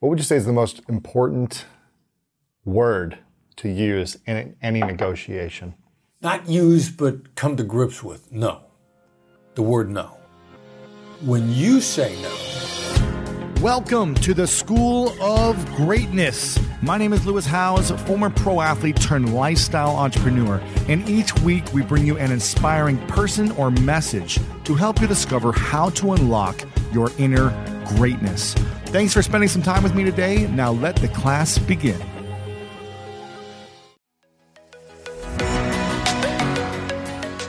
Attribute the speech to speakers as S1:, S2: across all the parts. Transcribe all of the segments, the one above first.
S1: What would you say is the most important word to use in any negotiation?
S2: Not use, but come to grips with no. The word no. When you say no,
S3: Welcome to the School of Greatness. My name is Lewis Howes, former pro athlete turned lifestyle entrepreneur, and each week we bring you an inspiring person or message to help you discover how to unlock your inner greatness. Thanks for spending some time with me today. Now let the class begin.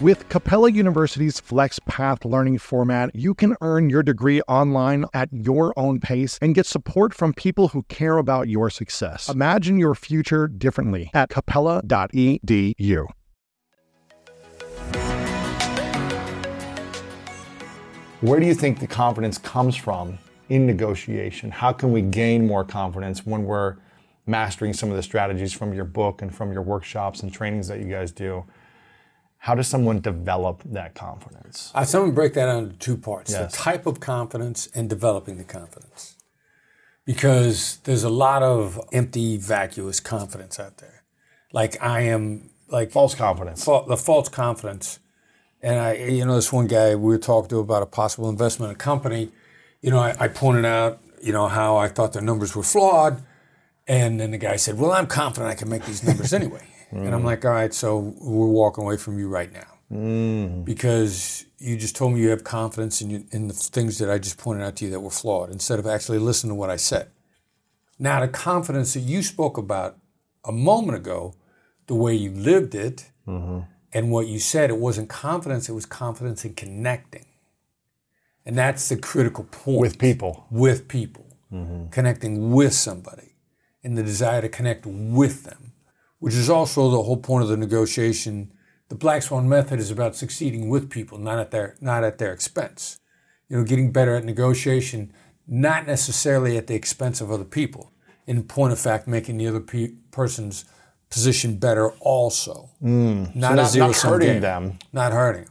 S3: With Capella University's Flex Path learning format, you can earn your degree online at your own pace and get support from people who care about your success. Imagine your future differently at capella.edu.
S1: Where do you think the confidence comes from in negotiation? How can we gain more confidence when we're mastering some of the strategies from your book and from your workshops and trainings that you guys do? How does someone develop that confidence?
S2: I someone break that down into two parts:
S1: Yes.
S2: the type of confidence and developing the confidence. Because there's a lot of empty, vacuous confidence out there. Like I am, like
S1: False confidence.
S2: fa- the false confidence. And I, you know, this one guy we were talking to about a possible investment in a company. You know, I, I pointed out, you know, how I thought their numbers were flawed, and then the guy said, "Well, I'm confident I can make these numbers anyway." And I'm like, "All right, so we're walking away from you right now mm. because you just told me you have confidence in, you, in the things that I just pointed out to you that were flawed, instead of actually listening to what I said." Now, the confidence that you spoke about a moment ago, the way you lived it, mm-hmm. and what you said, it wasn't confidence, it was confidence in connecting. And that's the critical point.
S1: With people.
S2: With people. Mm-hmm. Connecting with somebody. And the desire to connect with them, which is also the whole point of the negotiation. The Black Swan method is about succeeding with people, not at their not at their expense. You know, getting better at negotiation, not necessarily at the expense of other people. In point of fact, making the other pe- person's position better also. Hmm. Not
S1: not-
S2: a zero
S1: not hurting
S2: game.
S1: them.
S2: Not hurting.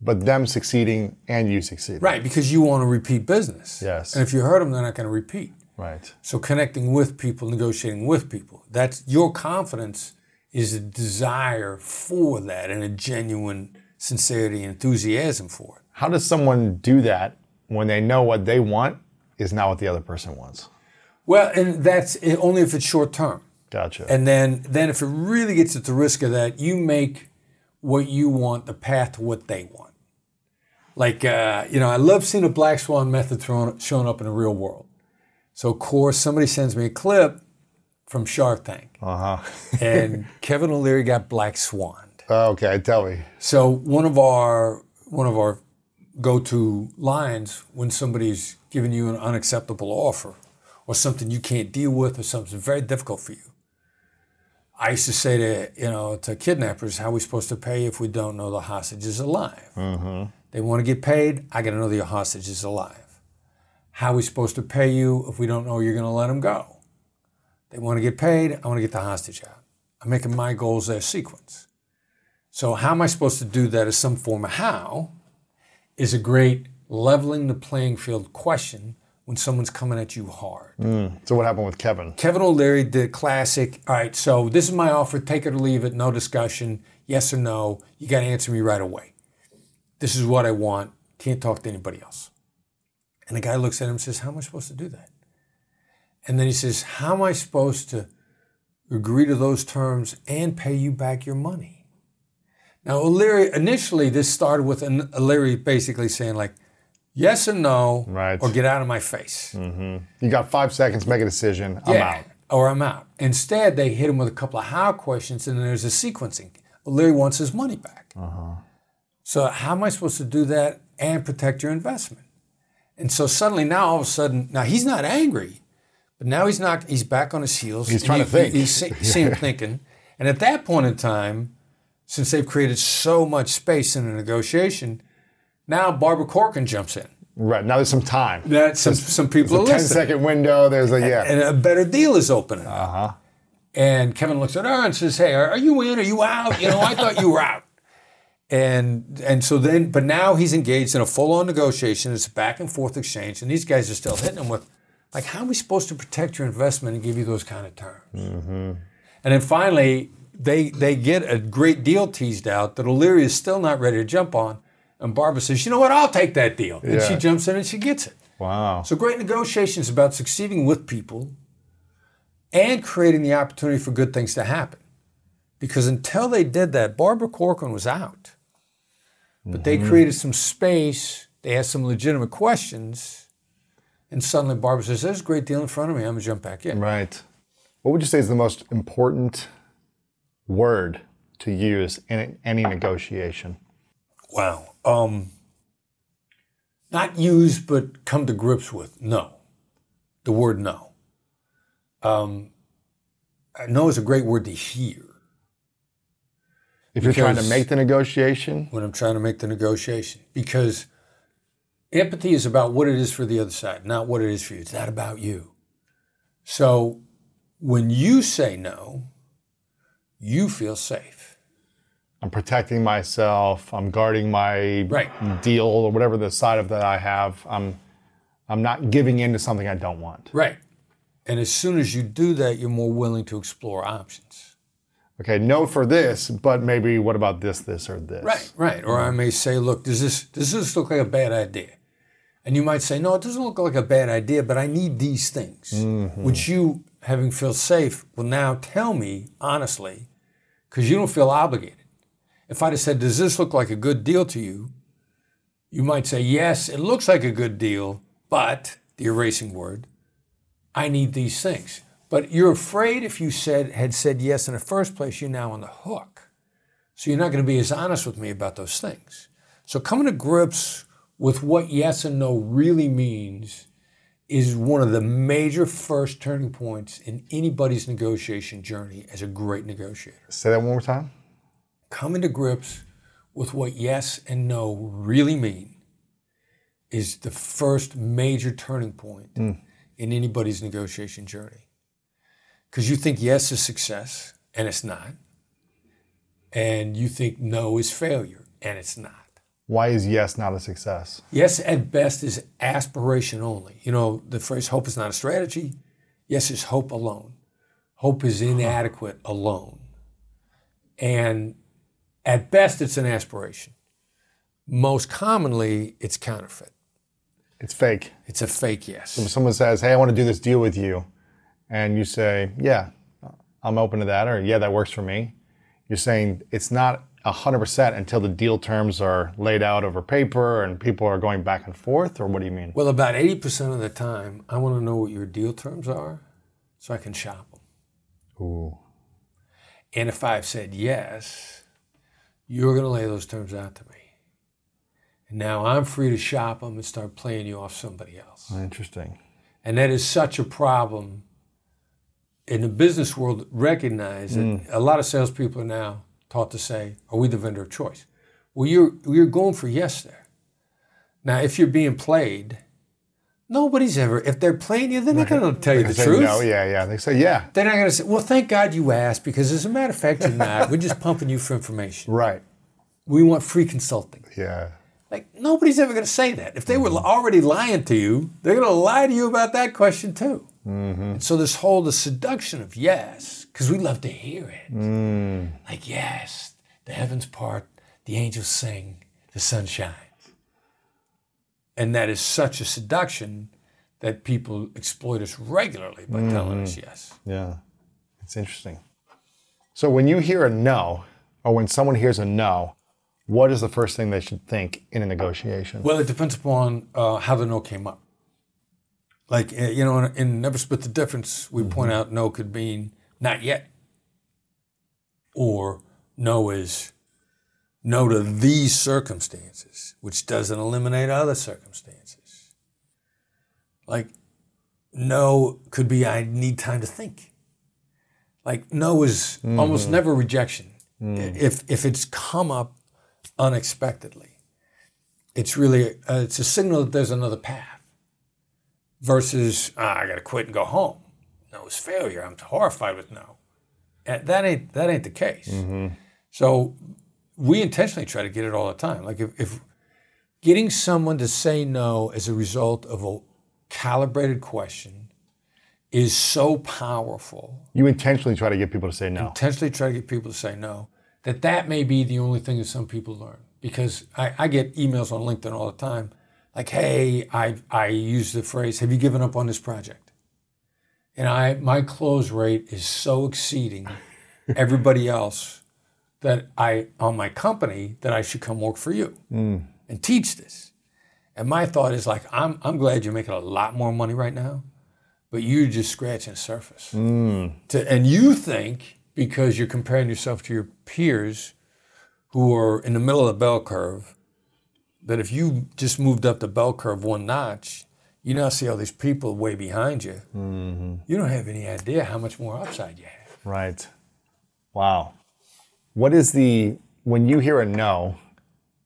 S1: But them succeeding and you succeeding.
S2: Right, because you want to repeat business.
S1: Yes.
S2: And if you hurt them, they're not going to repeat.
S1: Right.
S2: So connecting with people, negotiating with people. That's your confidence is a desire for that and a genuine sincerity and enthusiasm for it.
S1: How does someone do that when they know what they want is not what the other person wants?
S2: Well, and that's only if it's short term.
S1: Gotcha.
S2: And then, then if it really gets at the risk of that, you make what you want the path to what they want. Like, uh, you know, I love seeing a black swan method thrown, shown up in the real world. So, of course, somebody sends me a clip from Shark Tank,
S1: uh huh.
S2: and Kevin O'Leary got black swan.
S1: okay, tell me.
S2: So one of our one of our go-to lines when somebody's giving you an unacceptable offer or something you can't deal with or something very difficult for you. I used to say to you know to kidnappers, how are we supposed to pay if we don't know the hostage is alive? They want to get paid. I got to know the hostage is alive. How are we supposed to pay you if we don't know you're going to let them go? They want to get paid. I want to get the hostage out. I'm making my goals their sequence. So how am I supposed to do that as some form of how is a great leveling the playing field question when someone's coming at you hard.
S3: Mm, so what happened with Kevin?
S2: Kevin O'Leary did classic. All right, so this is my offer. Take it or leave it. No discussion. Yes or no. You got to answer me right away. This is what I want. Can't talk to anybody else. And the guy looks at him and says, How am I supposed to do that? And then he says, How am I supposed to agree to those terms and pay you back your money? Now, O'Leary, initially, this started with an O'Leary basically saying, like, yes or no,
S3: Right.
S2: or get out of my face. Mm-hmm.
S3: You got five seconds, make a decision. I'm
S2: Yeah,
S3: out.
S2: Or I'm out. Instead, they hit him with a couple of how questions, and then there's a sequencing. O'Leary wants his money back. Uh-huh. So how am I supposed to do that and protect your investment? And so suddenly now all of a sudden now he's not angry, but now he's not. He's back on his heels.
S3: He's trying
S2: you-
S3: to think.
S2: You, you see, see him thinking, and at that point in time, since they've created so much space in a negotiation, now Barbara Corcoran jumps in.
S3: Right. Now there's some time.
S2: That some some people are
S3: There's a 10
S2: listening
S3: second window. There's a, yeah.
S2: and a better deal is opening.
S3: Uh-huh.
S2: And Kevin looks at her and says, "Hey, are, are you in? Are you out? You know, I thought you were out." And and so then, but now he's engaged in a full-on negotiation. It's a back and forth exchange, and these guys are still hitting him with, like, how are we supposed to protect your investment and give you those kind of terms? Mm-hmm. And then finally, they they get a great deal teased out that O'Leary is still not ready to jump on, and Barbara says, "You know what? I'll take that deal." And she jumps in and she gets it.
S3: Wow.
S2: So great negotiations about succeeding with people and creating the opportunity for good things to happen. Because until they did that, Barbara Corcoran was out. But they created some space, they had some legitimate questions, and suddenly Barbara says, There's a great deal in front of me, I'm gonna jump back in.
S3: Right. What would you say is the most important word to use in any negotiation?
S2: Wow. Um, not use, but come to grips with. No. The word no. Um, no is a great word to hear.
S3: If you're trying to make the negotiation,
S2: when I'm trying to make the negotiation because empathy is about what it is for the other side, not what it is for you. It's not about you. So when you say no, you feel safe.
S3: I'm protecting myself, I'm guarding my
S2: Right.
S3: deal or whatever the side of that I have. I'm I'm not giving in to something I don't want.
S2: Right. And as soon as you do that, you're more willing to explore options.
S3: Okay, no for this, but maybe what about this, this, or this?
S2: Right, right. Or I may say, look, does this does this look like a bad idea? And you might say, no, it doesn't look like a bad idea, but I need these things, mm-hmm. which you, having feel safe, will now tell me honestly, because you don't feel obligated. If I'd have said, does this look like a good deal to you? You might say, yes, it looks like a good deal, but the erasing word, I need these things. But you're afraid if you said had said yes in the first place, you're now on the hook. So you're not going to be as honest with me about those things. So coming to grips with what yes and no really means is one of the major first turning points in anybody's negotiation journey as a great negotiator.
S3: Say that one more time.
S2: Coming to grips with what yes and no really mean is the first major turning point hmm. in anybody's negotiation journey. Because you think yes is success, and it's not. And you think no is failure, and it's not.
S3: Why is yes not a success?
S2: Yes, at best, is aspiration only. You know, the phrase hope is not a strategy. Yes, is hope alone. Hope is inadequate alone. And at best, it's an aspiration. Most commonly, it's counterfeit.
S3: It's fake.
S2: It's a fake yes.
S3: If someone says, "Hey, I want to do this deal with you," and you say, "Yeah, I'm open to that," or "Yeah, that works for me," you're saying it's not 100% until the deal terms are laid out over paper and people are going back and forth, or what do you mean?
S2: Well, about 80% of the time, I want to know what your deal terms are so I can shop them.
S3: Ooh.
S2: And if I've said yes, you're going to lay those terms out to me. And now I'm free to shop them and start playing you off somebody else.
S3: Interesting.
S2: And that is such a problem in the business world. Recognize that mm. a lot of salespeople are now taught to say, "Are we the vendor of choice?" Well, you're you're going for yes there. Now, if you're being played, nobody's ever. If they're playing you, they're not going to tell you the
S3: say
S2: truth.
S3: no, yeah, yeah. They say yeah.
S2: They're not going to say, "Well, thank God you asked," because as a matter of fact, you're not. We're just pumping you for information.
S3: Right.
S2: We want free consulting.
S3: Yeah.
S2: Like nobody's ever going to say that. If they were mm-hmm. already lying to you, they're going to lie to you about that question too. And so this whole the seduction of yes, because we love to hear it. Mm. Like yes, the heavens part, the angels sing, the sun shines. And that is such a seduction that people exploit us regularly by mm-hmm. telling us yes.
S3: Yeah, it's interesting. So when you hear a no, or when someone hears a no, what is the first thing they should think in a negotiation?
S2: Well, it depends upon uh, how the no came up. Like, uh, you know, in, in Never Split the Difference, we point out no could mean not yet. Or no is no to these circumstances, which doesn't eliminate other circumstances. Like, no could be I need time to think. Like, no is almost never rejection. If, if it's come up unexpectedly, it's really uh, it's a signal that there's another path versus ah, I got to quit and go home. No, it's failure. I'm horrified with no. And that ain't that ain't the case. So we intentionally try to get it all the time. Like if, if getting someone to say no as a result of a calibrated question is so powerful
S3: You intentionally try to get people to say no.
S2: intentionally try to get people to say no, that that may be the only thing that some people learn. Because I, I get emails on LinkedIn all the time, like, "Hey, I I use the phrase, have you given up on this project?" And I my close rate is so exceeding everybody else that I on my company that I should come work for you mm. and teach this. And my thought is like, I'm I'm glad you're making a lot more money right now, but you're just scratching the surface. Mm. To, and you think because you're comparing yourself to your peers who are in the middle of the bell curve, that if you just moved up the bell curve one notch, you now see all these people way behind you. You don't have any idea how much more upside you have.
S3: Right. Wow. What is the when you hear a no?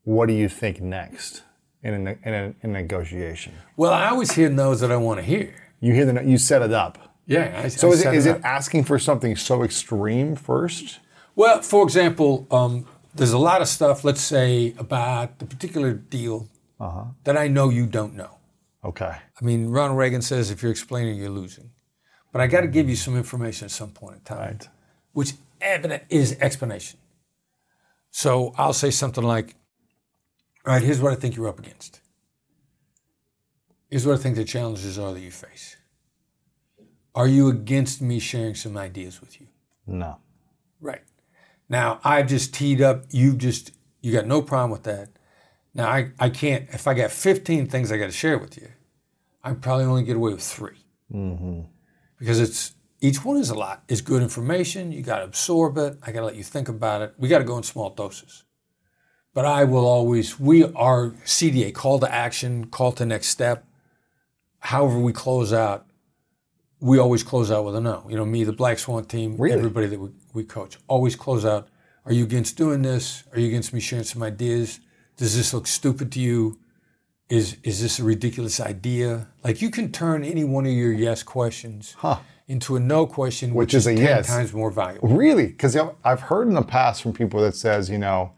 S3: What do you think next in a, in a, in a negotiation?
S2: Well, I always hear no's that I want to hear.
S3: You hear the no, you set it up.
S2: Yeah. I,
S3: So
S2: I
S3: is it,
S2: set
S3: is it asking for something so extreme first?
S2: Well, for example, um, there's a lot of stuff, let's say, about the particular deal uh-huh. that I know you don't know.
S3: Okay.
S2: I mean, Ronald Reagan says if you're explaining, you're losing. But I got to give you some information at some point in time,
S3: Right.
S2: which evident is explanation. So I'll say something like, all right, here's what I think you're up against. Here's what I think the challenges are that you face. Are you against me sharing some ideas with you?
S3: No.
S2: Right. Now I've just teed up. You've just you got no problem with that. Now I, I can't. If I got 15 things I got to share with you, I probably only get away with 3 mm-hmm. because it's each one is a lot. It's good information. You got to absorb it. I got to let you think about it. We got to go in small doses. But I will always. We are CTA call to action, call to next step. However we close out, we always close out with a no. You know, me, the Black Swan team,
S3: Really?
S2: everybody that we, we coach, always close out. Are you against doing this? Are you against me sharing some ideas? Does this look stupid to you? Is is this a ridiculous idea? Like you can turn any one of your yes questions into a no question, which,
S3: Which is a
S2: 10
S3: yes.
S2: times more valuable.
S3: Really? Because I've heard in the past from people that says, you know,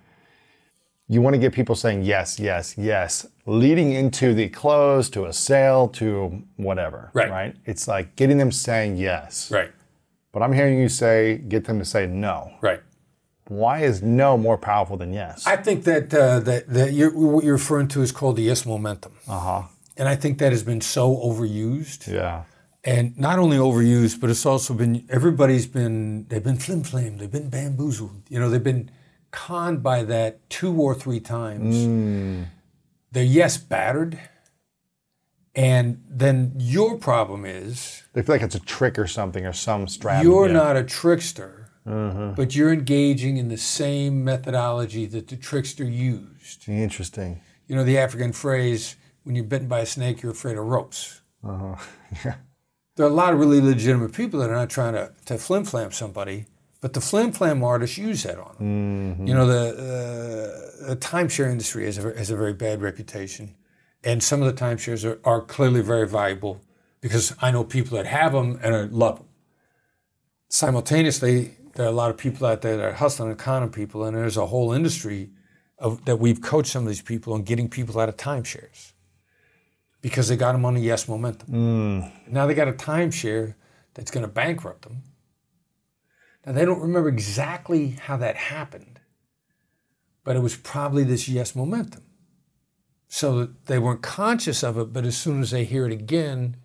S3: you want to get people saying yes, yes, yes, leading into the close, to a sale, to whatever.
S2: Right.
S3: Right. It's like getting them saying yes.
S2: Right,
S3: But I'm hearing you say, get them to say no.
S2: right.
S3: Why is no more powerful than yes?
S2: I think that uh, that that you're, what you're referring to is called the yes momentum,
S3: Uh huh.
S2: and I think that has been so overused.
S3: Yeah.
S2: And not only overused, but it's also been everybody's been they've been flim flam, they've been bamboozled. You know, they've been conned by that two or three times. They're yes battered. And then your problem is
S3: They feel like it's a trick or something or some strategy.
S2: you're
S3: Yeah.
S2: not a trickster, but you're engaging in the same methodology that the trickster used.
S3: Interesting.
S2: You know the African phrase, when you're bitten by a snake, you're afraid of ropes.
S3: Uh-huh. Yeah.
S2: there are a lot of really legitimate people that are not trying to, to flim flam somebody, but the flim flam artists use that on them. You know, the, uh, the timeshare industry has a, has a very bad reputation, and some of the timeshares are, are clearly very valuable because I know people that have them and are, love them. Simultaneously, there are a lot of people out there that are hustling and conning people, and there's a whole industry of, that we've coached some of these people on getting people out of timeshares because they got them on a yes momentum. Mm. Now they got a timeshare that's going to bankrupt them. Now they don't remember exactly how that happened, but it was probably this yes momentum. So that they weren't conscious of it, but as soon as they hear it again,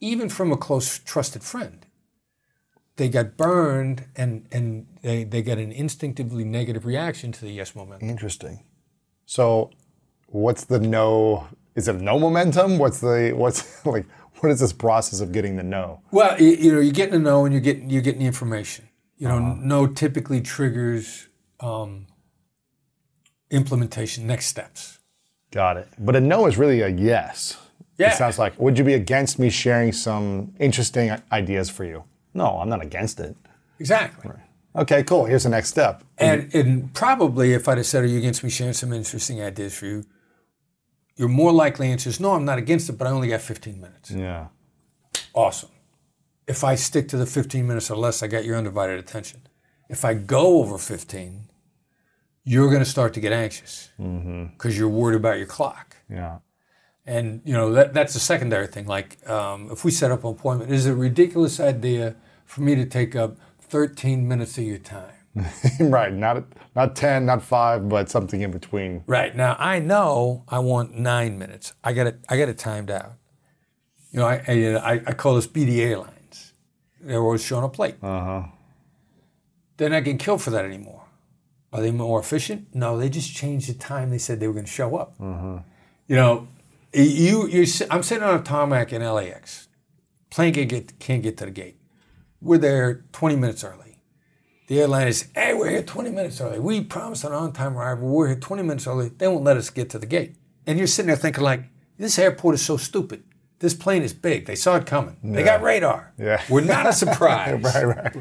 S2: even from a close trusted friend, they got burned and, and they, they got an instinctively negative reaction to the yes momentum.
S3: Interesting. So, what's the no? Is it no momentum? What's the what's like? What is this process of getting the no?
S2: Well, you, you know, you're getting to know and you're getting you're getting the information. You know, no typically triggers um, implementation next steps.
S3: Got it. But a no is really a yes.
S2: Yeah.
S3: It sounds like. Would you be against me sharing some interesting ideas for you? No, I'm not against it.
S2: Exactly.
S3: Okay, cool. Here's the next step.
S2: And and probably if I'd have said, "Are you against me sharing some interesting ideas for you?" Your more likely answer is, "No, I'm not against it, but I only got 15 minutes."
S3: Yeah.
S2: Awesome. If I stick to the 15 minutes or less, I got your undivided attention. If I go over 15, you're going to start to get anxious because you're worried about your clock.
S3: Yeah.
S2: And you know that that's a secondary thing. Like um, if we set up an appointment, is it a ridiculous idea for me to take up 13 minutes of your time?
S3: right. Not not ten, not five, but something in between.
S2: Right now, I know I want nine minutes. I got it. I got it timed out. You know, I I, I call this BDA lines. They're always showing a plate.
S3: Uh huh.
S2: They're not getting killed for that anymore. Are they more efficient? No, they just changed the time they said they were going to show up. Mm-hmm. You know, you you I'm sitting on a tarmac in LAX. Plane can't get can't get to the gate. We're there 20 minutes early. The airline is, hey, we're here 20 minutes early. We promised an on-time arrival. We're here 20 minutes early. They won't let us get to the gate. And you're sitting there thinking like, this airport is so stupid. This plane is big. They saw it coming. They got radar.
S3: Yeah.
S2: We're not a surprise.
S3: Right, right.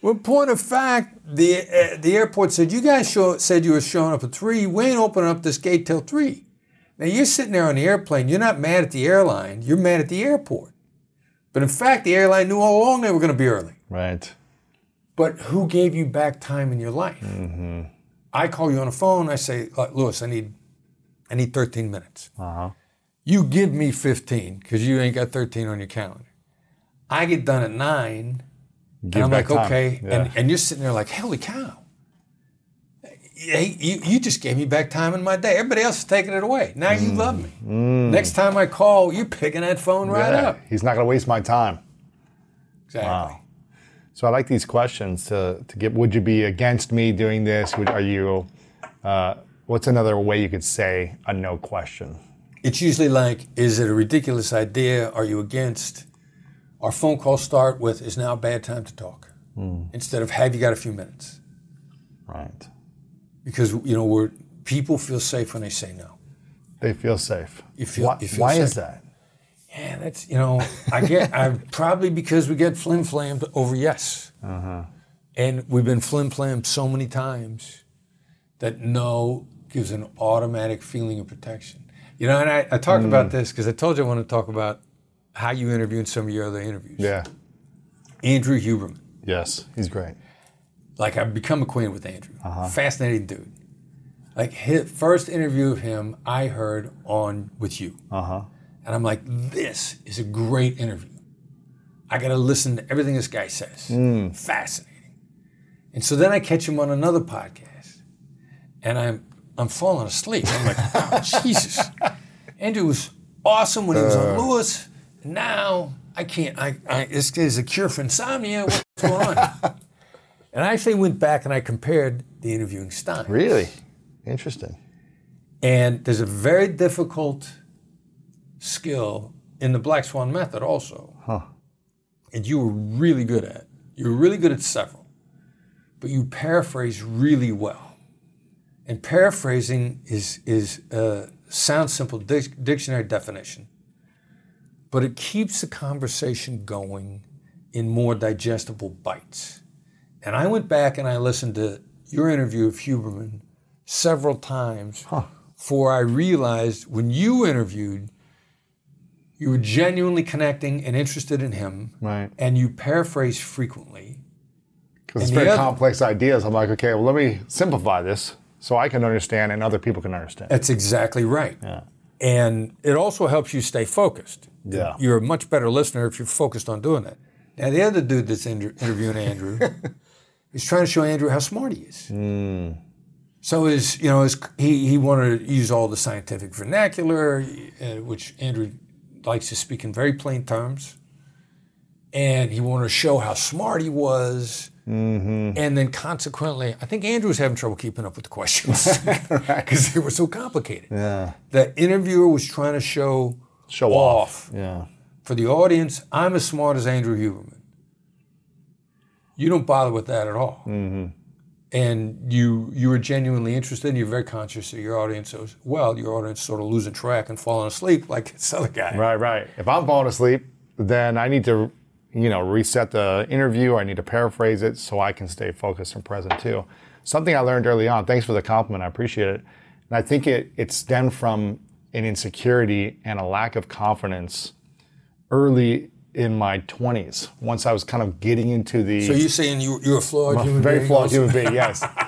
S2: Well, point of fact, the uh, the airport said you guys show, said you were showing up at three. We ain't opening up this gate till three. Now you're sitting there on the airplane. You're not mad at the airline. You're mad at the airport. But in fact, the airline knew all along they were going to be early.
S3: Right.
S2: But who gave you back time in your life? I call you on the phone. I say, "Look, Lewis, I need I need 13 minutes.
S3: Uh-huh.
S2: You give me 15 because you ain't got 13 on your calendar. I get done at nine.
S3: Give
S2: And I'm like,
S3: time.
S2: okay.
S3: Yeah.
S2: And, and you're sitting there like, holy cow. You, you just gave me back time in my day. Everybody else is taking it away. Now you love me. Next time I call, you're picking that phone right
S3: Yeah,
S2: up.
S3: He's not going to waste my time.
S2: Exactly.
S3: So I like these questions to, to get. Would you be against me doing this? Would, are you? Uh, what's another way you could say a no question?
S2: It's usually like, is it a ridiculous idea? Are you against? Our phone calls start with, is now a bad time to talk? Hmm. Instead of, have you got a few minutes?
S3: Right.
S2: Because, you know, we're, people feel safe when they say no.
S3: They feel safe.
S2: You feel-
S3: why
S2: you feel
S3: why is that?
S2: Yeah, that's you know, I get I probably because we get flim flammed over yes, uh-huh. and we've been flim flammed so many times that no gives an automatic feeling of protection. You know, and I, I talked hmm. about this because I told you I want to talk about how you interview in some of your other interviews.
S3: Yeah.
S2: Andrew Huberman,
S3: Yes. He's great.
S2: like I've become acquainted with Andrew, uh-huh. fascinating dude. Like his first interview of him, I heard on with you.
S3: Uh huh.
S2: And I'm like, this is a great interview. I got to listen to everything this guy says. Hmm. Fascinating. And so then I catch him on another podcast, and I'm I'm falling asleep. I'm like, oh, Jesus. Andrew was awesome when he was on uh. Lewis. Now I can't. I, I this is a cure for insomnia. What's going on? and I actually went back and I compared the interviewing style.
S3: Really interesting.
S2: And there's a very difficult skill in the Black Swan method also.
S3: Huh.
S2: And you were really good at. You were really good at several. But you paraphrase really well. And paraphrasing is is a sound simple dic- dictionary definition. But it keeps the conversation going in more digestible bites. And I went back and I listened to your interview of Huberman several times before I realized when you interviewed, you were genuinely connecting and interested in him,
S3: Right.
S2: and you paraphrase frequently.
S3: Because it's very
S2: other-
S3: complex ideas. I'm like, okay, well, let me simplify this.
S4: so I can understand and other people can understand.
S2: That's exactly right. And it also helps you stay focused.
S4: Yeah.
S2: You're a much better listener if you're focused on doing that. Now, the other dude that's inter- interviewing Andrew is trying to show Andrew how smart he is. So his, you know, his, he, he wanted to use all the scientific vernacular, uh, which Andrew likes to speak in very plain terms. And he wanted to show how smart he was. Mm-hmm. And then consequently, I think Andrew was having trouble keeping up with the questions because they were so complicated.
S4: Yeah.
S2: The interviewer was trying to show
S4: Show
S2: off
S4: off. Yeah.
S2: for the audience, I'm as smart as Andrew Huberman. You don't bother with that at all. Mm-hmm. And you you are genuinely interested and you're very conscious of your audience as well. Your audience sort of losing track and falling asleep like this other guy.
S4: Right, right. If I'm falling asleep, then I need to, you know, reset the interview. I need to paraphrase it so I can stay focused and present too. Something I learned early on. Thanks for the compliment. I appreciate it. And I think it it stemmed from an insecurity and a lack of confidence early in my 20s. Once I was kind of getting into the
S2: So you're saying you, you're a flawed human
S4: very
S2: being
S4: flawed
S2: also?
S4: human being, yes.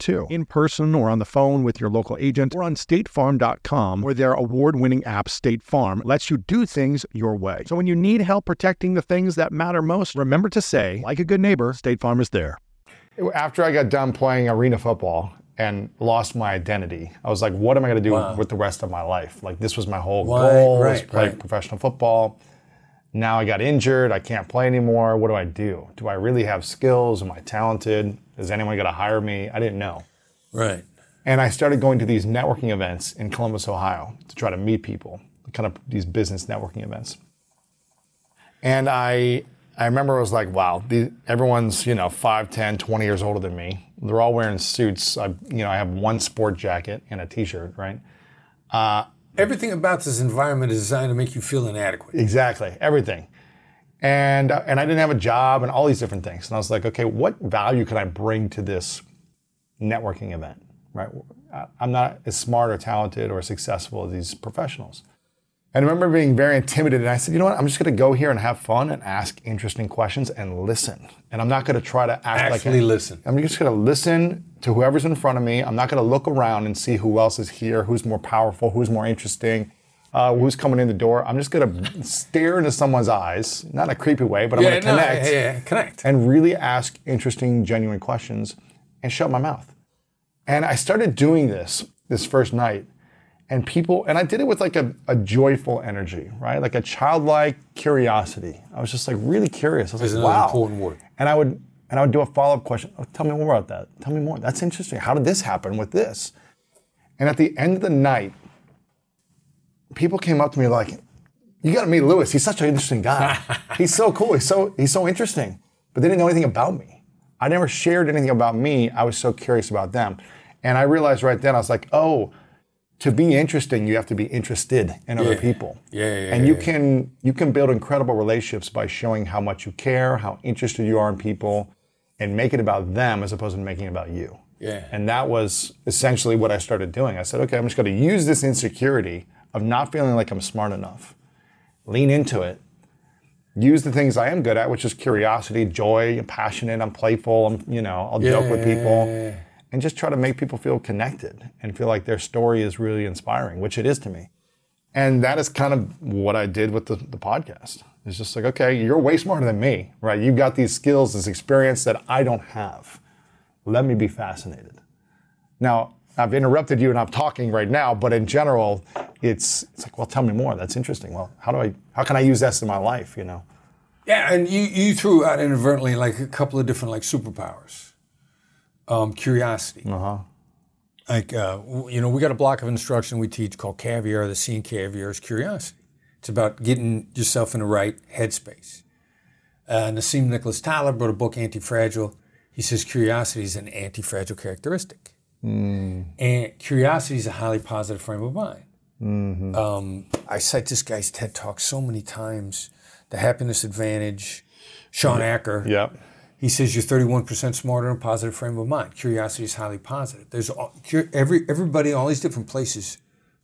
S3: too. In person or on the phone with your local agent or on statefarm.com where their award-winning app State Farm lets you do things your way. So when you need help protecting the things that matter most, remember to say, like a good neighbor, State Farm is there.
S4: After I got done playing arena football and lost my identity, I was like, what am I going to do
S2: Wow.
S4: with the rest of my life? Like, this was my whole
S2: Right,
S4: goal was
S2: right,
S4: play
S2: right.
S4: professional football. Now I got injured. I can't play anymore. What do I do? Do I really have skills? Am I talented? Is anyone going to hire me? I didn't know.
S2: Right.
S4: And I started going to these networking events in Columbus, Ohio to try to meet people, kind of these business networking events. And I, I remember I was like, wow, the, everyone's, you know, 5, 10, 20 years older than me. They're all wearing suits. I, you know, I have one sport jacket and a t-shirt, right?
S2: Uh, Everything about this environment is designed to make you feel inadequate.
S4: Exactly, everything. And uh, and I didn't have a job and all these different things. And I was like, okay, what value can I bring to this networking event? Right? I- I'm not as smart or talented or successful as these professionals. And I remember being very intimidated. And I said, you know what? I'm just going to go here and have fun and ask interesting questions and listen. And I'm not going to try to act like
S2: Actually listen.
S4: I'm just going to listen to whoever's in front of me. I'm not going to look around and see who else is here, who's more powerful, who's more interesting, uh, who's coming in the door. I'm just going to stare into someone's eyes, not in a creepy way, but I'm going to
S2: no,
S4: connect
S2: yeah, yeah, connect.
S4: and really ask interesting, genuine questions and shut my mouth. And I started doing this this first night.
S3: and people, and I did it with like a, a joyful energy, right? Like a childlike curiosity. I was just like really curious. I was
S2: That's
S3: like, wow.
S2: important word.
S3: And I would, and I would do a follow up question. Oh, tell me more about that. Tell me more. That's interesting. How did this happen with this? And at the end of the night, people came up to me like, "You got to meet Lewis. He's such an interesting guy. he's so cool. He's so he's so interesting." But they didn't know anything about me. I never shared anything about me. I was so curious about them, and I realized right then I was like, "Oh." To be interesting, you have to be interested in other
S2: Yeah.
S3: people.
S2: Yeah, yeah,
S3: And you can you can build incredible relationships by showing how much you care, how interested you are in people, and make it about them as opposed to making it about you.
S2: Yeah.
S3: And that was essentially what I started doing. I said, okay, I'm just going to use this insecurity of not feeling like I'm smart enough, lean into it, use the things I am good at, which is curiosity, joy, I'm passionate, I'm playful, I'm, you know, I'll joke with people, and just try to make people feel connected and feel like their story is really inspiring, which it is to me. And that is kind of what I did with the, the podcast. It's just like, okay, you're way smarter than me, right? You've got these skills, this experience that I don't have. Let me be fascinated. Now, I've interrupted you and I'm talking right now, but in general, it's it's like, well, tell me more. That's interesting. Well, how do I how can I use this in my life, you know?
S2: Yeah, and you, you threw out inadvertently like a couple of different like superpowers. Um, curiosity.
S3: Uh-huh.
S2: Like uh, you know, we got a block of instruction we teach called caviar. The C in caviar is curiosity. It's about getting yourself in the right headspace. Uh, Nassim Nicholas Taleb wrote a book, Anti-Fragile. He says curiosity is an anti-fragile characteristic, and curiosity is a highly positive frame of mind. Um, I cite this guy's TED Talk so many times. The Happiness Advantage. Shawn Achor.
S3: Yep.
S2: He says you're 31% smarter in a positive frame of mind. Curiosity is highly positive. There's all, every everybody all these different places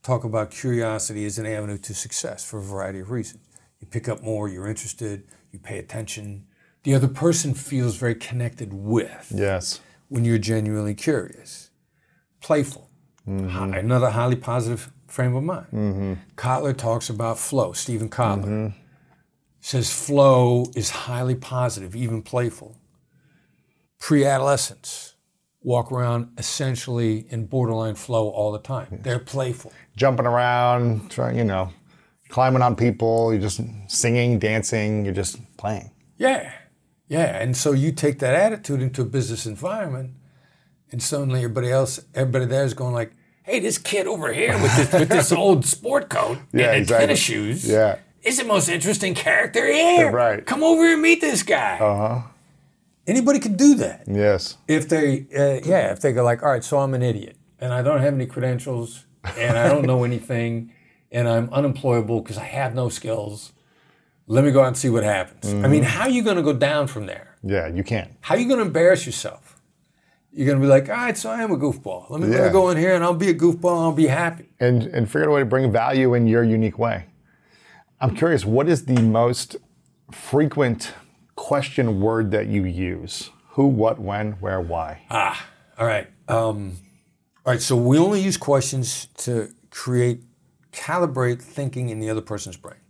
S2: talk about curiosity as an avenue to success for a variety of reasons. You pick up more, you're interested, you pay attention. The other person feels very connected with
S3: Yes.
S2: when you're genuinely curious. Playful. Hi- mm-hmm. Another highly positive frame of mind. Mm-hmm. Kotler talks about flow. Steven Kotler mm-hmm. says flow is highly positive, even playful. Pre adolescents walk around essentially in borderline flow all the time. They're playful.
S3: Jumping around, trying, you know, climbing on people, you're just singing, dancing, you're just playing.
S2: Yeah. Yeah. And so you take that attitude into a business environment, and suddenly everybody else, everybody there is going like, hey, this kid over here with this, with this old sport coat
S3: Yeah,
S2: and
S3: exactly.
S2: tennis shoes
S3: Yeah.
S2: is the most interesting character here.
S3: Right.
S2: Come over and meet this guy.
S3: Uh-huh.
S2: Anybody could do that.
S3: Yes.
S2: If they, uh, yeah, if they go like, all right, so I'm an idiot and I don't have any credentials and I don't know anything and I'm unemployable because I have no skills. Let me go out and see what happens. I mean, how are you going to go down from there?
S3: Yeah, you can't.
S2: How are you going to embarrass yourself? You're going to be like, all right, so I am a goofball. Let me, let me go in here and I'll be a goofball and I'll be happy.
S3: and and figure out a way to bring value in your unique way. I'm curious, what is the most frequent question word that you use? Who, what, when, where, why?
S2: Ah, all right. Um, all right. So we only use questions to create, calibrate thinking in the other person's brain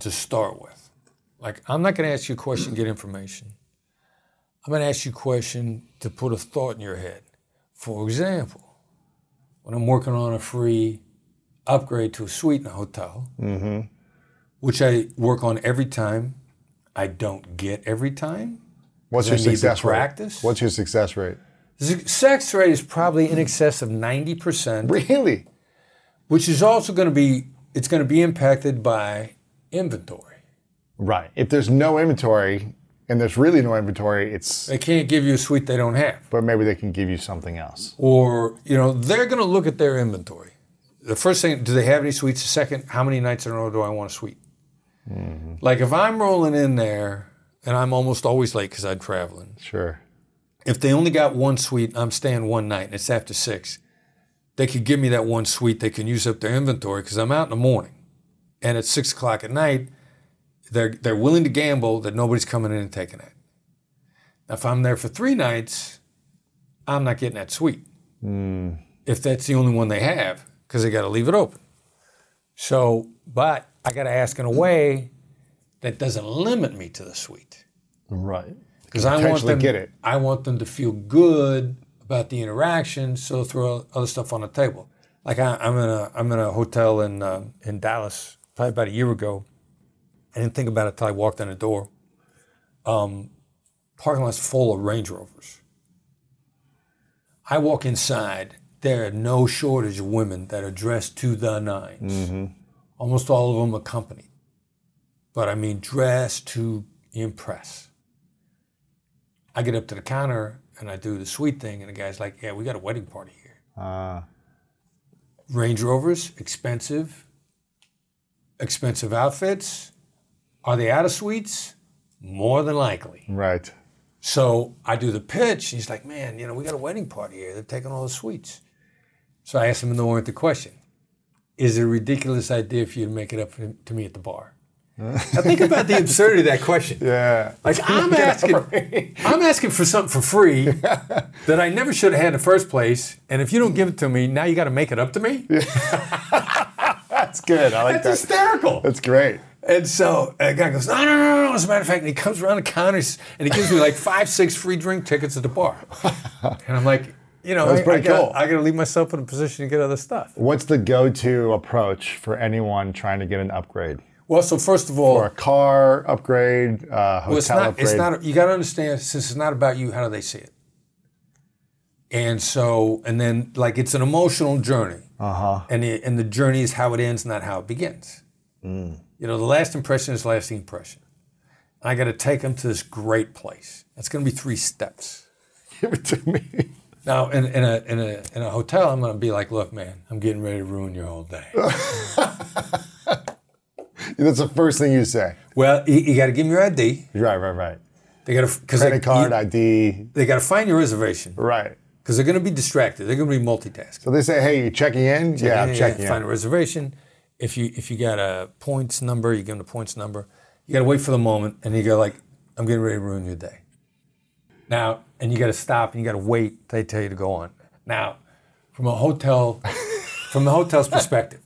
S2: to start with. Like, I'm not going to ask you a question to get information. I'm going to ask you a question to put a thought in your head. For example, when I'm working on a free upgrade to a suite in a hotel, mm-hmm. which I work on every time, I don't get every time.
S3: What's your success rate? What's your success rate?
S2: The success rate is probably in excess of 90%,
S3: Really?
S2: which is also going to be it's going to be impacted by inventory.
S3: Right. If there's no inventory and there's really no inventory, it's
S2: They can't give you a suite they don't have.
S3: but maybe they can give you something else.
S2: Or, you know, they're going to look at their inventory. The first thing, do they have any suites? The second, how many nights in a row do I want a suite? Mm-hmm. Like if I'm rolling in there and I'm almost always late because I'm traveling,
S3: Sure.
S2: if they only got one suite, I'm staying one night and it's after six, they could give me that one suite. They can use up their inventory because I'm out in the morning. And at six o'clock at night, they're, they're willing to gamble that nobody's coming in and taking it. Now, if I'm there for three nights, I'm not getting that suite. If that's the only one they have, because they got to leave it open. So, but I got to ask in a way that doesn't limit me to the suite
S3: Right.
S2: because I want them
S3: get it.
S2: I want them to feel good about the interaction, so throw other stuff on the table. Like I, I'm in a I'm in a hotel in uh, in Dallas probably about a year ago. I didn't think about it till I walked in the door. Um, parking lot's full of Range Rovers. I walk inside. There are no shortage of women that are dressed to the 9s Almost all of them accompanied. But I mean, dressed to impress. I get up to the counter and I do the sweet thing, and the guy's like, "Yeah, we got a wedding party here."
S3: Uh,
S2: Range Rovers, expensive, expensive outfits. Are they out of sweets? More than likely.
S3: right.
S2: So I do the pitch. He's like, man, you know, we got a wedding party here. They're taking all the sweets. So I asked him in the oriented question Is it a ridiculous idea for you to make it up to me at the bar? now think about the absurdity of that question.
S3: Yeah.
S2: Like I'm asking, I'm asking for something for free that I never should have had in the first place, and if you don't give it to me, now you got to make it up to me.
S3: That's good. I like that.
S2: That's
S3: that.
S2: hysterical.
S3: That's great.
S2: And so a guy goes, no, no, no, no. As a matter of fact, and he comes around the counter and he gives me like five, six free drink tickets at the bar. And I'm like, you know,
S3: That's
S2: I,
S3: pretty
S2: I gotta,
S3: cool.
S2: I gotta leave myself in a position to get other stuff.
S3: What's the go-to approach for anyone trying to get an upgrade?
S2: Well, so first of all,
S3: for a car upgrade, uh, hotel
S2: well, it's not,
S3: upgrade?
S2: it's not, you gotta understand, since it's not about you, how do they see it? And so, and then like it's an emotional journey.
S3: Uh-huh.
S2: And the, and the journey is how it ends, not how it begins.
S3: Mm.
S2: You know, the last impression is lasting impression. I got to take them to this great place. That's going to be three steps.
S3: Give it to me.
S2: Now, in, in, a, in, a, in a hotel, I'm going to be like, look, man, I'm getting ready to ruin your whole day.
S3: That's the first thing you say.
S2: well, you, you got to give them your ID.
S3: Right, right, right.
S2: They got to
S3: Credit
S2: they,
S3: card,
S2: you-
S3: ID.
S2: they got to find your reservation
S3: Right.
S2: because they're going to be distracted. They're going to be multitasking.
S3: So they say, hey, you checking in? yeah, I'm
S2: Yeah,
S3: checking
S2: Find a reservation. If you if you got a points number, you give them the points number. You got to wait for the moment, and you go like, I'm getting ready to ruin your day. Now, and you got to stop, and you got to wait. They tell you to go on. Now, from a hotel, from the hotel's perspective,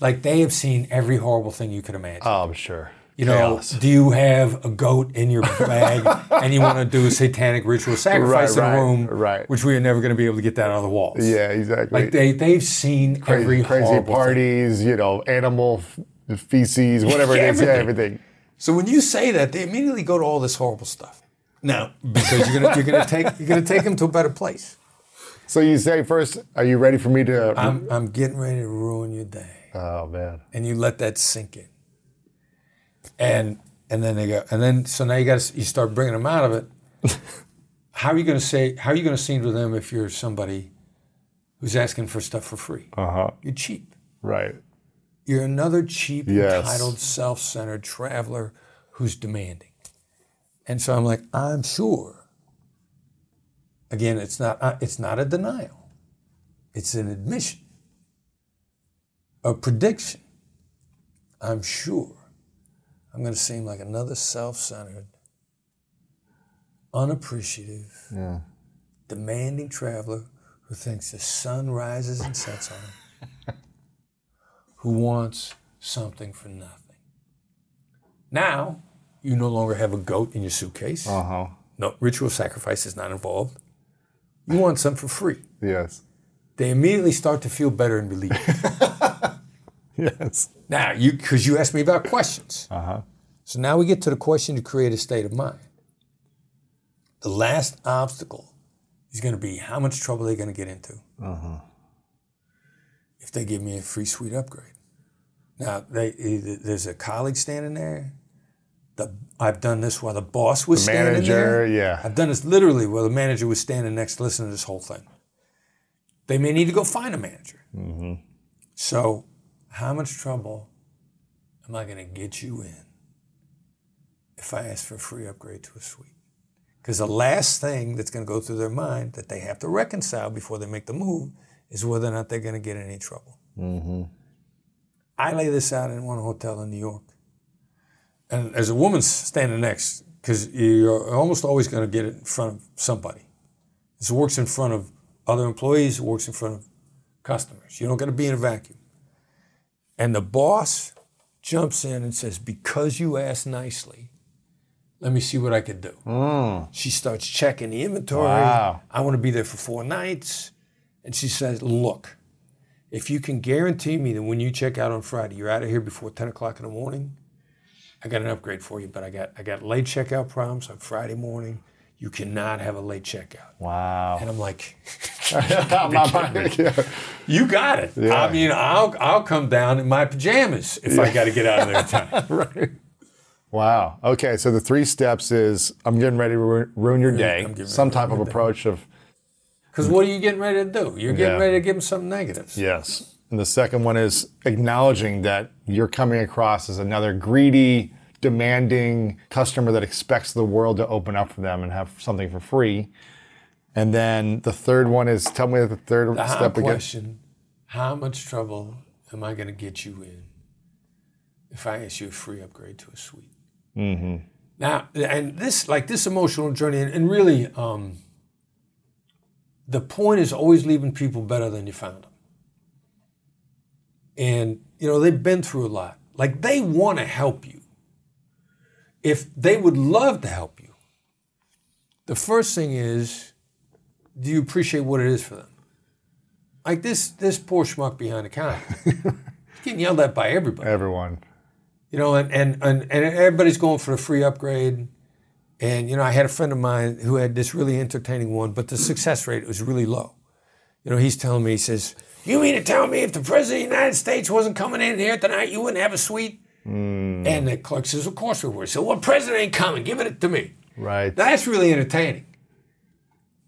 S2: like they have seen every horrible thing you could imagine.
S3: Oh, I'm sure.
S2: You know,
S3: Chaos.
S2: do you have a goat in your bag and you want to do a satanic ritual sacrifice
S3: Right,
S2: in a
S3: right,
S2: room,
S3: right.
S2: which we are never going to be able to get that out of the walls?
S3: Yeah, exactly.
S2: Like they, they've seen
S3: crazy,
S2: every
S3: crazy
S2: horrible thing.
S3: parties, you know, animal f- feces, whatever it is. Yeah,
S2: Everything.
S3: everything.
S2: So when you say that, they immediately go to all this horrible stuff. Now, because you're gonna you're gonna take you're gonna take them to a better place.
S3: So you say first, are you ready for me to?
S2: I'm I'm getting ready to ruin your day,
S3: oh man.
S2: and you let that sink in. And and then they go, and then so now you got to you start bringing them out of it. how are you gonna say? How are you gonna seem to them if you're somebody who's asking for stuff for free?
S3: Uh huh.
S2: You're cheap.
S3: Right.
S2: You're another cheap,
S3: Yes.
S2: entitled, self-centered traveler who's demanding. And so I'm like, I'm sure. Again, it's not uh, it's not a denial. It's an admission. A prediction. I'm sure I'm going to seem like another self-centered, unappreciative,
S3: Yeah.
S2: demanding traveler who thinks the sun rises and sets on him, who wants something for nothing. Now, you no longer have a goat in your suitcase.
S3: Uh huh.
S2: No, ritual sacrifice is not involved. You want something for free.
S3: Yes.
S2: They immediately start to feel better and relieved.
S3: Yes.
S2: Now, you because you asked me about questions.
S3: Uh huh.
S2: So now we get to the question to create a state of mind. The last obstacle is going to be how much trouble they're going to get into uh-huh. if they give me a free suite upgrade. Now, they, eh, there's a colleague standing there. The, I've done this while the boss was standing
S3: Manager.
S2: there.
S3: Yeah.
S2: I've done this literally while the manager was standing next to listen to this whole thing. They may need to go find a manager. Mm-hmm. So, how much trouble am I going to get you in if I ask for a free upgrade to a suite? Because the last thing that's going to go through their mind that they have to reconcile before they make the move is whether or not they're going to get in any trouble. Mm-hmm. I lay this out in one hotel in New York. And there's a woman standing next, because you're almost always going to get it in front of somebody. This works in front of other employees, it works in front of customers. You don't got to be in a vacuum. And the boss jumps in and says, Because you asked nicely, let me see what I could do. Mm. She starts checking the inventory.
S3: Wow.
S2: I want to be there for four nights. And she says, Look, if you can guarantee me that when you check out on Friday, you're out of here before 10 o'clock in the morning, I got an upgrade for you. But I got I got late checkout problems on Friday morning. You cannot have a late checkout.
S3: Wow.
S2: And I'm like,
S3: yeah.
S2: you got it.
S3: Yeah.
S2: I mean, I'll I'll come down in my pajamas if I got to get out of there in time. right.
S3: Wow. Okay. So the three steps is I'm getting ready to ruin your day. Some type of approach of
S2: Because what are you getting ready to do? You're getting
S3: Yeah.
S2: ready to give them something negative.
S3: yes. And the second one is acknowledging that you're coming across as another greedy, demanding customer that expects the world to open up for them and have something for free. And then the third one is tell me the third
S2: The
S3: step again.
S2: question: How much trouble am I going to get you in if I ask you a free upgrade to a suite? Mm-hmm. Now, and this, like this emotional journey, and, and really, um, the point is always leaving people better than you found them. And you know they've been through a lot. Like they want to help you. If they would love to help you, the first thing is, do you appreciate what it is for them? Like this this poor schmuck behind the counter. He's getting yelled at by everybody.
S3: Everyone.
S2: You know, and, and, and, and everybody's going for a free upgrade. And, you know, I had a friend of mine who had this really entertaining one, but the success rate was really low. You know, he's telling me, he says, You mean to tell me if the President of the United States wasn't coming in here tonight, you wouldn't have a suite? Hmm. And the clerk says, Of course we would. So, well, President ain't coming. Give it to me.
S3: Right.
S2: That's really entertaining.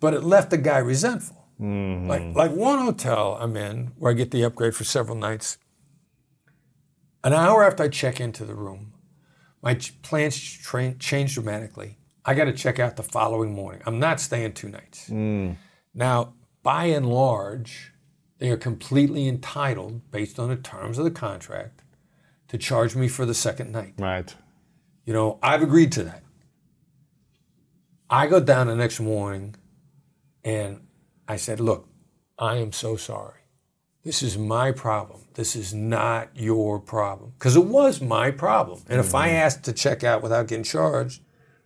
S2: But it left the guy resentful. Mm-hmm. Like, like one hotel I'm in where I get the upgrade for several nights. An hour after I check into the room, my plans tra- change dramatically. I got to check out the following morning. I'm not staying two nights. Mm. Now, by and large, they are completely entitled, based on the terms of the contract, to charge me for the second night.
S3: right.
S2: You know, I've agreed to that. I go down the next morning and I said, Look, I am so sorry. This is my problem. This is not your problem. Because it was my problem. And if I mm-hmm. asked to check out without getting charged,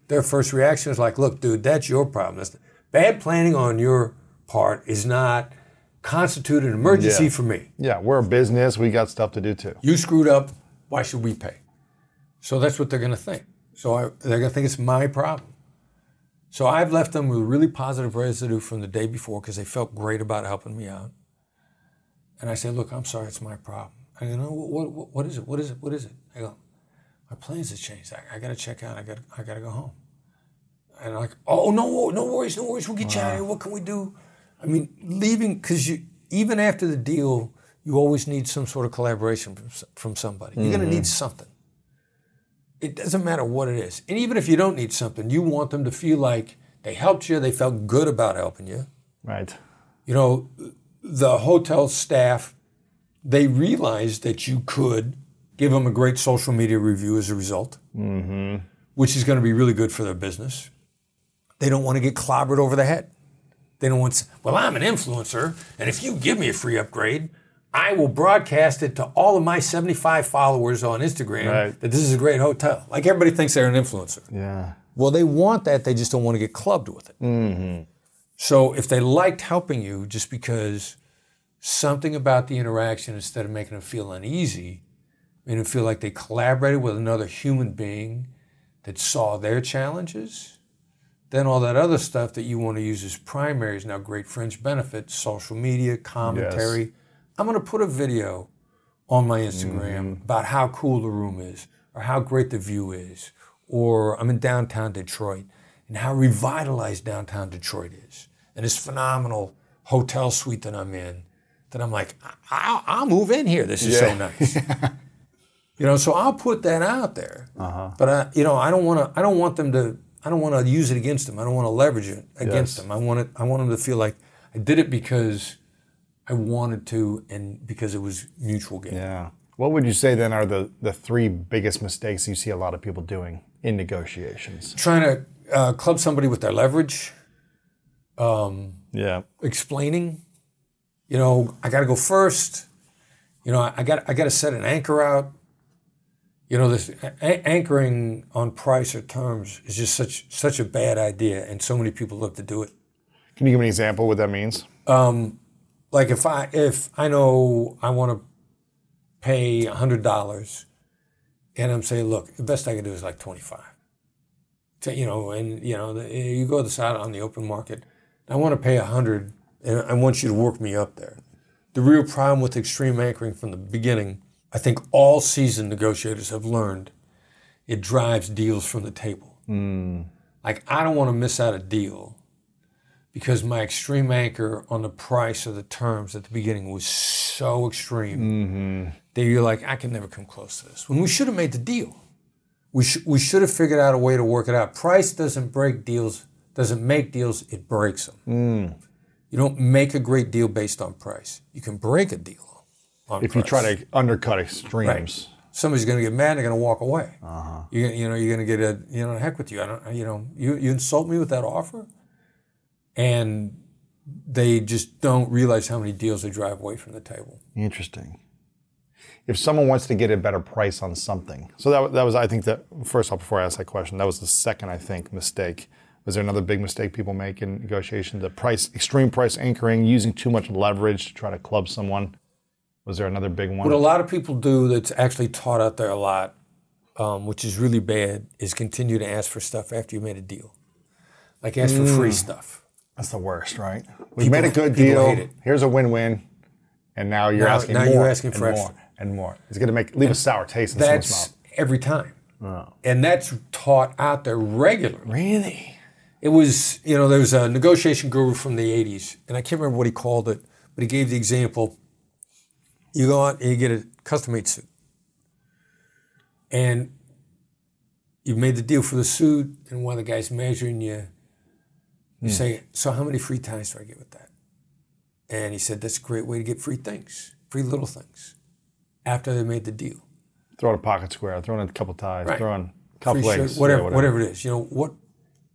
S2: their first reaction was like, Look, dude, that's your problem. That's bad planning on your part is not constitute an emergency
S3: Yeah.
S2: for me.
S3: Yeah, we're a business. We got stuff to do too.
S2: You screwed up. Why should we pay? So that's what they're going to think. So I, they're going to think it's my problem. So I've left them with really positive residue from the day before because they felt great about helping me out. And I said, "Look, I'm sorry, it's my problem." I go, "No, what, what, what is it? What is it? What is it?" I go, "My plans have changed. I, I got to check out. I got I got to go home." And I'm like, "Oh no, no worries, no worries. We'll get you out of here. What can we do?" I mean, leaving because you even after the deal, you always need some sort of collaboration from, from somebody. You're going to need mm-hmm. something. It doesn't matter what it is. And even if you don't need something, you want them to feel like they helped you, they felt good about helping you.
S3: Right.
S2: You know, the hotel staff, they realized that you could give them a great social media review as a result, mm-hmm. which is going to be really good for their business. They don't want to get clobbered over the head. They don't want, well, I'm an influencer, and if you give me a free upgrade, I will broadcast it to all of my 75 followers on Instagram
S3: Right.
S2: that this is a great hotel. Like everybody thinks they're an influencer.
S3: Yeah.
S2: Well, they want that, they just don't want to get clubbed with it. Mm-hmm. So if they liked helping you just because something about the interaction, instead of making them feel uneasy, made them feel like they collaborated with another human being that saw their challenges, then all that other stuff that you want to use as primary is now great fringe benefits, social media, commentary. I'm going to put a video on my Instagram about how cool the room is, or how great the view is, or I'm in downtown Detroit and how revitalized downtown Detroit is, and this phenomenal hotel suite that I'm in. That I'm like, I- I'll, I'll move in here. This is so nice. you know, so I'll put that out there.
S3: Uh-huh.
S2: But I, you know, I don't want to. I don't want them to. I don't want to use it against them. I don't want to leverage it against
S3: Yes.
S2: them. I want it. I want them to feel like I did it because I wanted to, and because it was mutual gain.
S3: Yeah. What would you say then are the, the three biggest mistakes you see a lot of people doing in negotiations?
S2: Trying to uh, club somebody with their leverage,
S3: Yeah.
S2: explaining. You know, I got to go first. You know, I got I got to set an anchor out. You know, this a- anchoring on price or terms is just such such a bad idea, and so many people love to do it.
S3: Can you give me an example what that means?
S2: Like if I if I know I want to pay hundred dollars, and I'm saying, look, the best I can do is like twenty five. You know, and you know, the, eh, you go to the side on the open market. I want to pay a hundred, and I want you to work me up there. The real problem with extreme anchoring from the beginning, I think all seasoned negotiators have learned, it drives deals from the table. Mm. Like I don't want to miss out a deal because my extreme anchor on the price of the terms at the beginning was so extreme that you're like, I can never come close to this. When we should have made the deal. We, sh- we should have figured out a way to work it out. Price doesn't break deals, doesn't make deals, it breaks them. You don't make a great deal based on price. You can break a deal on
S3: If you try to undercut extremes.
S2: Somebody's going to get mad. They're going to walk away. Uh-huh. You, you know, you're going to get a, you know, heck with you. I don't, you know, you, you insult me with that offer, and they just don't realize how many deals they drive away from the table.
S3: Interesting. If someone wants to get a better price on something, so that, that was, I think, that first off, before I ask that question, that was the second, I think, mistake. Was there another big mistake people make in negotiation? The price, extreme price anchoring, using too much leverage to try to club someone. Was there another big one?
S2: What a lot of people do that's actually taught out there a lot, um, which is really bad, is continue to ask for stuff after you made a deal. Like ask for free stuff.
S3: That's the worst, right? We
S2: People-
S3: made a good deal. Here's a win-win, and now you're
S2: Now-
S3: asking
S2: now
S3: more.
S2: you're asking
S3: and more and more. It's going to make leave a sour taste in someone's
S2: That's
S3: mouth.
S2: every time. And that's taught out there regularly.
S3: Really?
S2: It was, you know, there was a negotiation guru from the 80s, and I can't remember what he called it, but he gave the example. You go out and you get a custom made suit. And you've made the deal for the suit, and one of the guy's measuring you, you say, So, how many free ties do I get with that? And he said, That's a great way to get free things, free little things, after they made the deal.
S3: Throw in a pocket square. Throw in a couple ties.
S2: Right.
S3: Throw in a couple
S2: Free shirt, whatever,
S3: yeah,
S2: whatever. it is. You know what?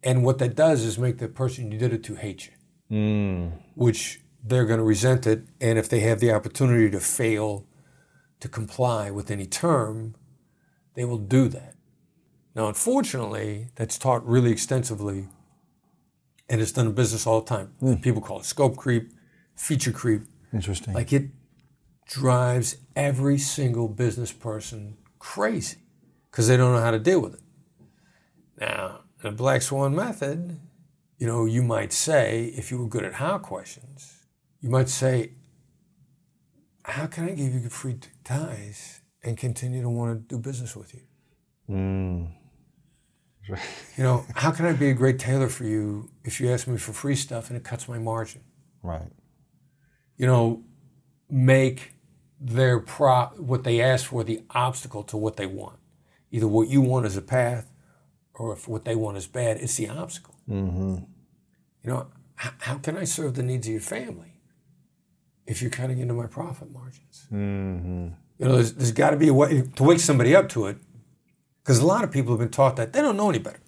S2: And what that does is make the person you did it to hate you,
S3: Hmm.
S2: which they're going to resent it. And if they have the opportunity to fail to comply with any term, they will do that. Now, unfortunately, that's taught really extensively, and it's done in business all the time.
S3: Hmm.
S2: People call it scope creep, feature creep.
S3: Interesting.
S2: Like it drives every single business person crazy because they don't know how to deal with it. Now, in the Black Swan method, you know, you might say, if you were good at how questions, you might say, How can I give you free ties and continue to want to do business with you? You know, how can I be a great tailor for you if you ask me for free stuff and it cuts my margin?
S3: right.
S2: you know, make their pro what they ask for the obstacle to what they want. Either what you want is a path, or if what they want is bad, it's the obstacle. Mm-hmm. You know, how, how can I serve the needs of your family if you're cutting into my profit margins? Mm-hmm. You know, there's, there's got to be a way to wake somebody up to it, because a lot of people have been taught that they don't know any better.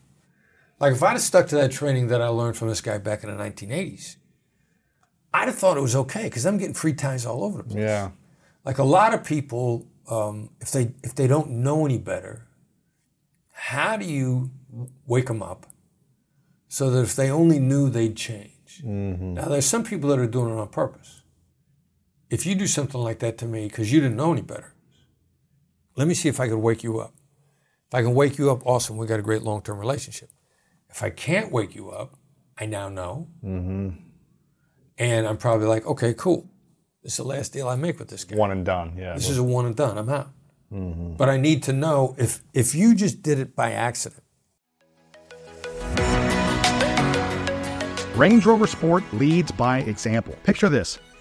S2: Like if I'd have stuck to that training that I learned from this guy back in the 1980s, I'd have thought it was okay because I'm getting free ties all over the place.
S3: Yeah.
S2: Like a lot of people, um, if they if they don't know any better, how do you wake them up so that if they only knew they'd change? Now there's some people that are doing it on purpose. If you do something like that to me because you didn't know any better, let me see if I could wake you up. If I can wake you up, awesome. We got a great long term relationship. If I can't wake you up, I now know. Mm-hmm. And I'm probably like, okay, cool. This is the last deal I make with this guy.
S3: One and done. Yeah.
S2: This is a one and done. I'm out. Mm-hmm. But I need to know if if you just did it by accident.
S5: Range Rover Sport leads by example. Picture this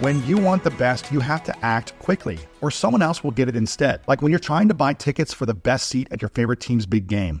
S3: When you want the best, you have to act quickly, or someone else will get it instead. Like when you're trying to buy tickets for the best seat at your favorite team's big game,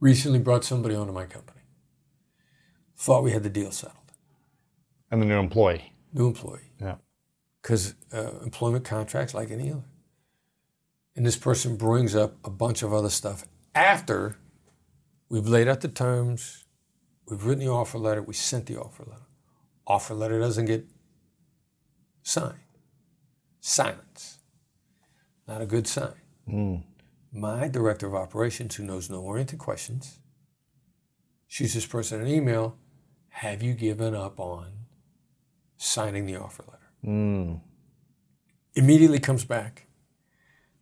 S2: Recently brought somebody onto my company. Thought we had the deal settled.
S6: And the new employee.
S2: New employee.
S6: Yeah.
S2: Because uh, employment contracts like any other. And this person brings up a bunch of other stuff after we've laid out the terms, we've written the offer letter, we sent the offer letter. Offer letter doesn't get signed. Silence. Not a good sign. My director of operations, who knows no oriented questions, shoots this person an email Have you given up on signing the offer letter? Immediately comes back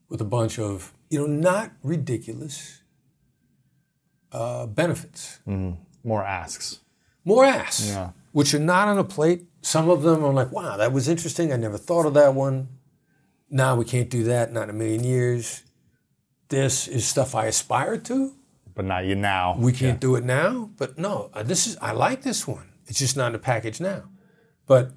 S2: with a bunch of, you know, not ridiculous uh, benefits.
S6: More asks.
S2: More asks,
S6: Yeah.
S2: which are not on a plate. Some of them I'm like, wow, that was interesting. I never thought of that one. Now we can't do that, not in a million years. This is stuff I aspire to.
S6: But not you now.
S2: We can't do it now, but no, uh, this is I like this one. It's just not in the package now. But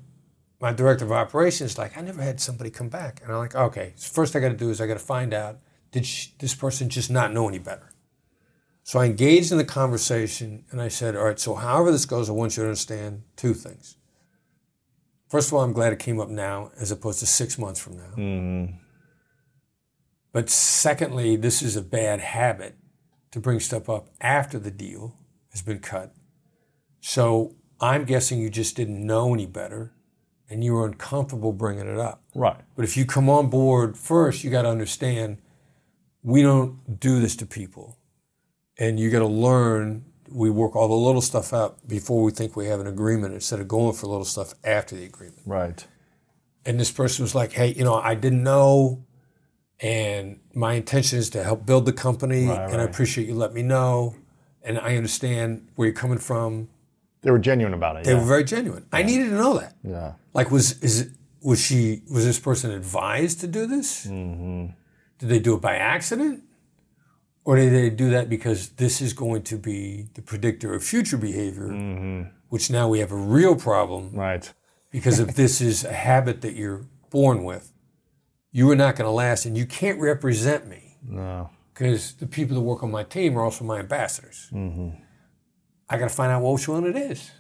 S2: my director of operations is like, I never had somebody come back, and I'm like, okay. So first I got to do is I got to find out did sh this person just not know any better? So I engaged in the conversation, and I said, all right. So however this goes, I want you to understand two things. First of all, I'm glad it came up now as opposed to six months from now. But secondly, this is a bad habit to bring stuff up after the deal has been cut. So I'm guessing you just didn't know any better and you were uncomfortable bringing it up.
S6: Right.
S2: But if you come on board first, you got to understand we don't do this to people. And you got to learn we work all the little stuff out before we think we have an agreement instead of going for little stuff after the agreement.
S6: Right.
S2: And this person was like, hey, you know, I didn't know. And my intention is to help build the company.
S6: Right,
S2: and I appreciate you let me know. And I understand where you're coming from.
S6: They were genuine about it.
S2: They
S6: yeah.
S2: were very genuine. I needed to know that.
S6: yeah.
S2: Like, was is was she was this person advised to do this?
S6: Mm-hmm.
S2: Did they do it by accident, or did they do that because this is going to be the predictor of future behavior?
S6: Mm-hmm.
S2: Which now we have a real problem
S6: Right.
S2: because if this is a habit that you're born with, you are not going to last, and you can't represent me
S6: No.
S2: because the people that work on my team are also my ambassadors. Mm-hmm. I got to find out what which one it is.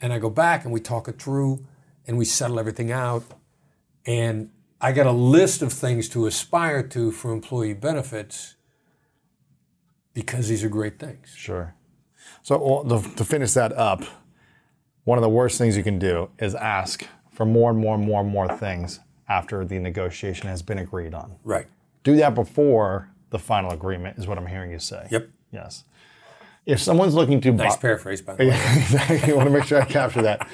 S2: And I go back and we talk it through and we settle everything out. And I got a list of things to aspire to for employee benefits because these are great things.
S6: Sure. So well, to, to finish that up, one of the worst things you can do is ask for more and more and more and more things after the negotiation has been agreed on.
S2: Right.
S6: Do that before the final agreement, is what I'm hearing you say.
S2: Yep.
S6: Yes. If someone's looking to
S2: Nice
S6: buy,
S2: paraphrase, by the way.
S6: exactly. I want to make sure I capture that.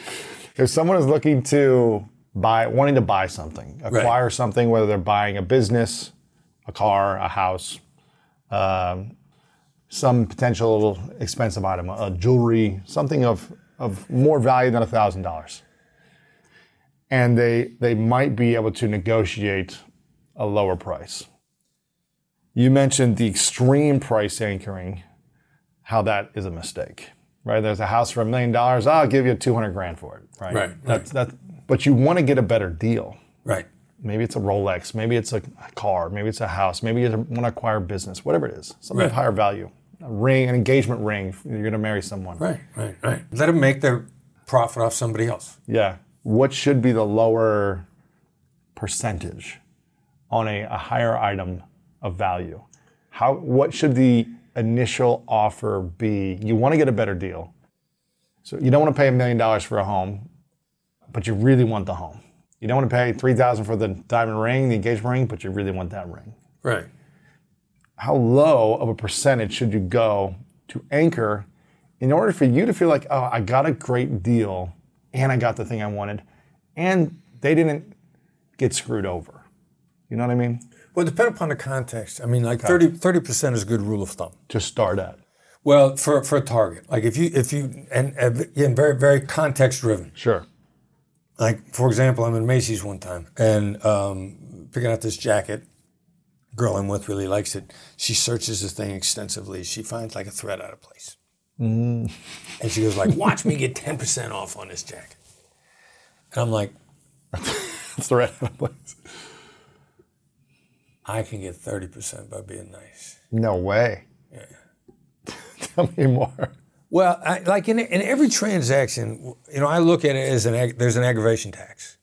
S6: If someone is looking to buy, wanting to buy something, acquire something, whether they're buying a business, a car, a house, um, some potential expensive item, a jewelry, something of, of more value than a thousand dollars.
S3: And they they might be able to negotiate a lower price. You mentioned the extreme price anchoring, how that is a mistake, right? There's a house for a million dollars. I'll give you 200 grand for it, right?
S2: Right,
S3: That's that. But you want to get a better deal.
S2: Right.
S3: Maybe it's a Rolex. Maybe it's a car. Maybe it's a house. Maybe you want to acquire business. Whatever it is, something of higher value. A ring, an engagement ring. You're going to marry someone.
S2: Right. Right. Right. Let them make their profit off somebody else.
S3: Yeah. What should be the lower percentage on a, a higher item of value? How what should the initial offer be? You want to get a better deal. So you don't want to pay a million dollars for a home, but you really want the home. You don't want to pay three thousand for the diamond ring, the engagement ring, but you really want that ring.
S2: Right.
S3: How low of a percentage should you go to anchor in order for you to feel like, oh, I got a great deal and I got the thing I wanted and they didn't get screwed over? You know what I mean?
S2: Well, depend upon the context. I mean, like 30 percent is a good rule of thumb.
S3: to start at.
S2: Well, for for a target, like if you if you and, and again, very very context driven.
S3: Sure.
S2: Like for example, I'm in Macy's one time and um, picking out this jacket. Girl I'm with really likes it. She searches the thing extensively. She finds like a thread out of place, Mm. and she goes like, "Watch me get ten percent off on this jacket." And I'm like,
S3: That's the right place.
S2: "I can get thirty percent by being nice."
S3: No way. Yeah. Tell me more.
S2: Well, I, like in, in every transaction, you know, I look at it as an ag- there's an aggravation tax.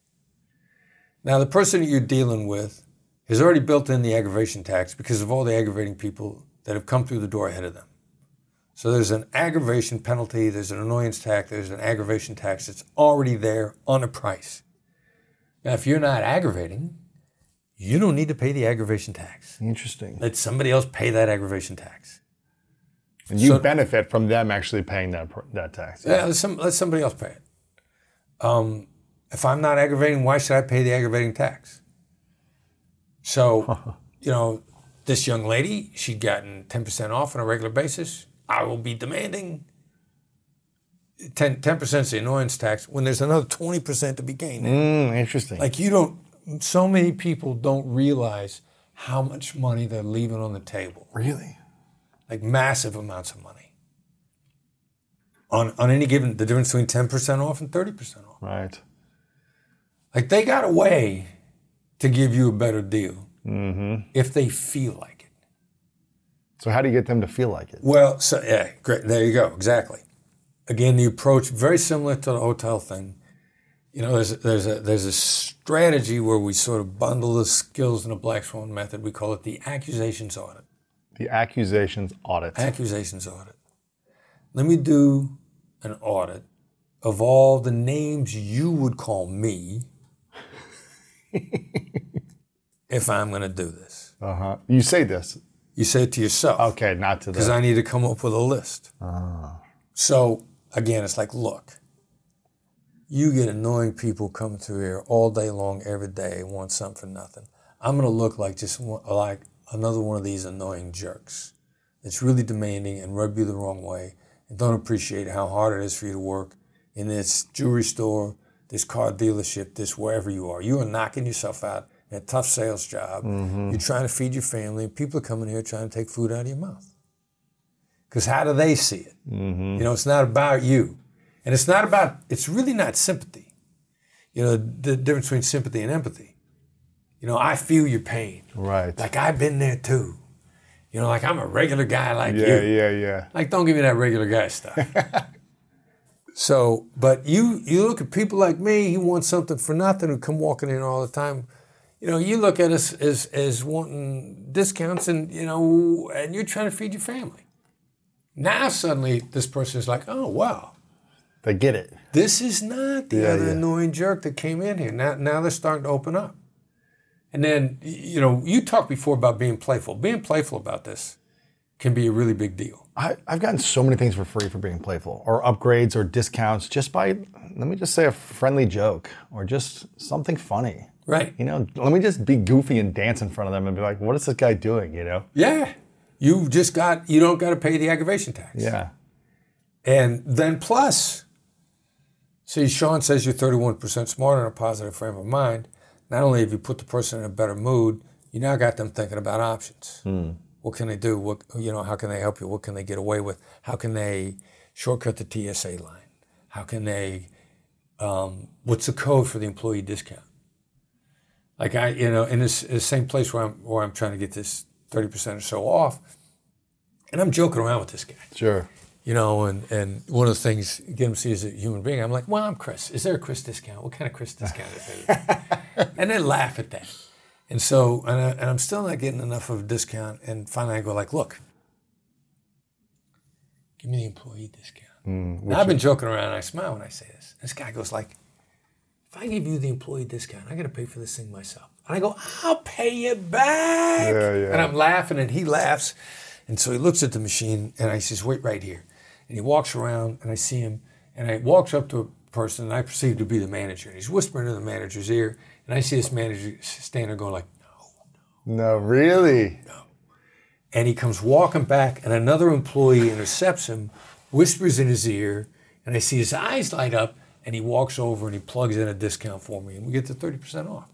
S2: Now, the person that you're dealing with has already built in the aggravation tax because of all the aggravating people that have come through the door ahead of them. So there's an aggravation penalty, there's an annoyance tax, there's an aggravation tax that's already there on a price. Now, if you're not aggravating, you don't need to pay the aggravation tax.
S3: Interesting.
S2: Let somebody else pay that aggravation tax.
S3: And you
S2: So-
S3: benefit from them actually paying that that tax.
S2: Yeah, let, some, let somebody else pay it. Um, if I'm not aggravating, why should I pay the aggravating tax? So, you know, this young lady, she'd gotten 10% off on a regular basis. I will be demanding 10, 10% is the annoyance tax when there's another 20% to be gained.
S3: Mm, interesting.
S2: Like, you don't, so many people don't realize how much money they're leaving on the table
S3: really?
S2: like massive amounts of money. On, on any given, the difference between 10% off and 30% off.
S3: Right.
S2: Like they got a way to give you a better deal if they feel like.
S3: So how do you get them to feel like it?
S2: Well, so yeah, great. There you go. Exactly. Again, the approach very similar to the hotel thing. You know, there's there's a there's a strategy where we sort of bundle the skills in a black swan method. We call it the accusations audit.
S3: The accusations audit.
S2: Accusations audit. Let me do an audit of all the names you would call me if I'm going to do this.
S3: Uh huh. You say this.
S2: You say it to yourself
S3: Okay, not to
S2: because. I need to come up with a list. Ah. So again, it's like, look, you get annoying people coming through here all day long, every day, want something for nothing. I'm going to look like just one, like another one of these annoying jerks that's really demanding and rub you the wrong way and don't appreciate how hard it is for you to work in this jewelry store, this car dealership, this wherever you are. You are knocking yourself out a tough sales job. Mm-hmm. You're trying to feed your family. People are coming here trying to take food out of your mouth. Because how do they see it? Mm-hmm. You know, it's not about you. And it's not about, it's really not sympathy. You know, the difference between sympathy and empathy. You know, I feel your pain.
S3: Right.
S2: Like I've been there too. You know, like I'm a regular guy like
S3: yeah,
S2: you.
S3: Yeah, yeah, yeah.
S2: Like, don't give me that regular guy stuff. so, but you you look at people like me who want something for nothing, who come walking in all the time. You know, you look at us as as wanting discounts, and you know, and you're trying to feed your family. Now suddenly, this person is like, oh wow,
S3: They get it.
S2: this is not the
S3: Yeah,
S2: other
S3: yeah.
S2: annoying jerk that came in here. Now, now they're starting to open up. And then, you know, you talked before about being playful. Being playful about this can be a really big deal.
S3: I, I've gotten so many things for free for being playful, or upgrades, or discounts, just by let me just say a friendly joke, or just something funny.
S2: Right.
S3: You know, let me just be goofy and dance in front of them and be like, "What is this guy doing?" You know?
S2: Yeah. You just got, you don't got to pay the aggravation tax.
S3: Yeah.
S2: And then plus, See, Shawn says you're 31% smarter in a positive frame of mind. Not only have you put the person in a better mood, you now got them thinking about options. What can they do? What you know? How can they help you? What can they get away with? How can they shortcut the TSA line? How can they? Um, what's the code for the employee discount? Like I, you know, in this, the same place where I'm where I'm trying to get this 30% or so off, and I'm joking around with this guy
S3: Sure.
S2: you know, and, and one of the things get him to see as a human being, I'm like, well, I'm Chris. Is there a Chris discount? What kind of Chris discount is there? and they laugh at that. And so, and, I, and I'm still not getting enough of a discount. And finally, I go like, look, give me the employee discount. Mm, now, I've been joking around. and I smile when I say this. This guy goes like, if I give you the employee discount, I got to pay for this thing myself. And I go, I'll pay you back.
S3: Yeah, yeah.
S2: And I'm laughing, and he laughs. And so he looks at the machine, and I says, wait right here. And he walks around, and I see him, and I walks up to a person, and I perceive to be the manager. And he's whispering in the manager's ear, and I see this manager standing there going like,
S3: No, No, really. No.
S2: and he comes walking back, and another employee intercepts him, whispers in his ear, and I see his eyes light up, and he walks over and he plugs in a discount for me, and we get the 30% off.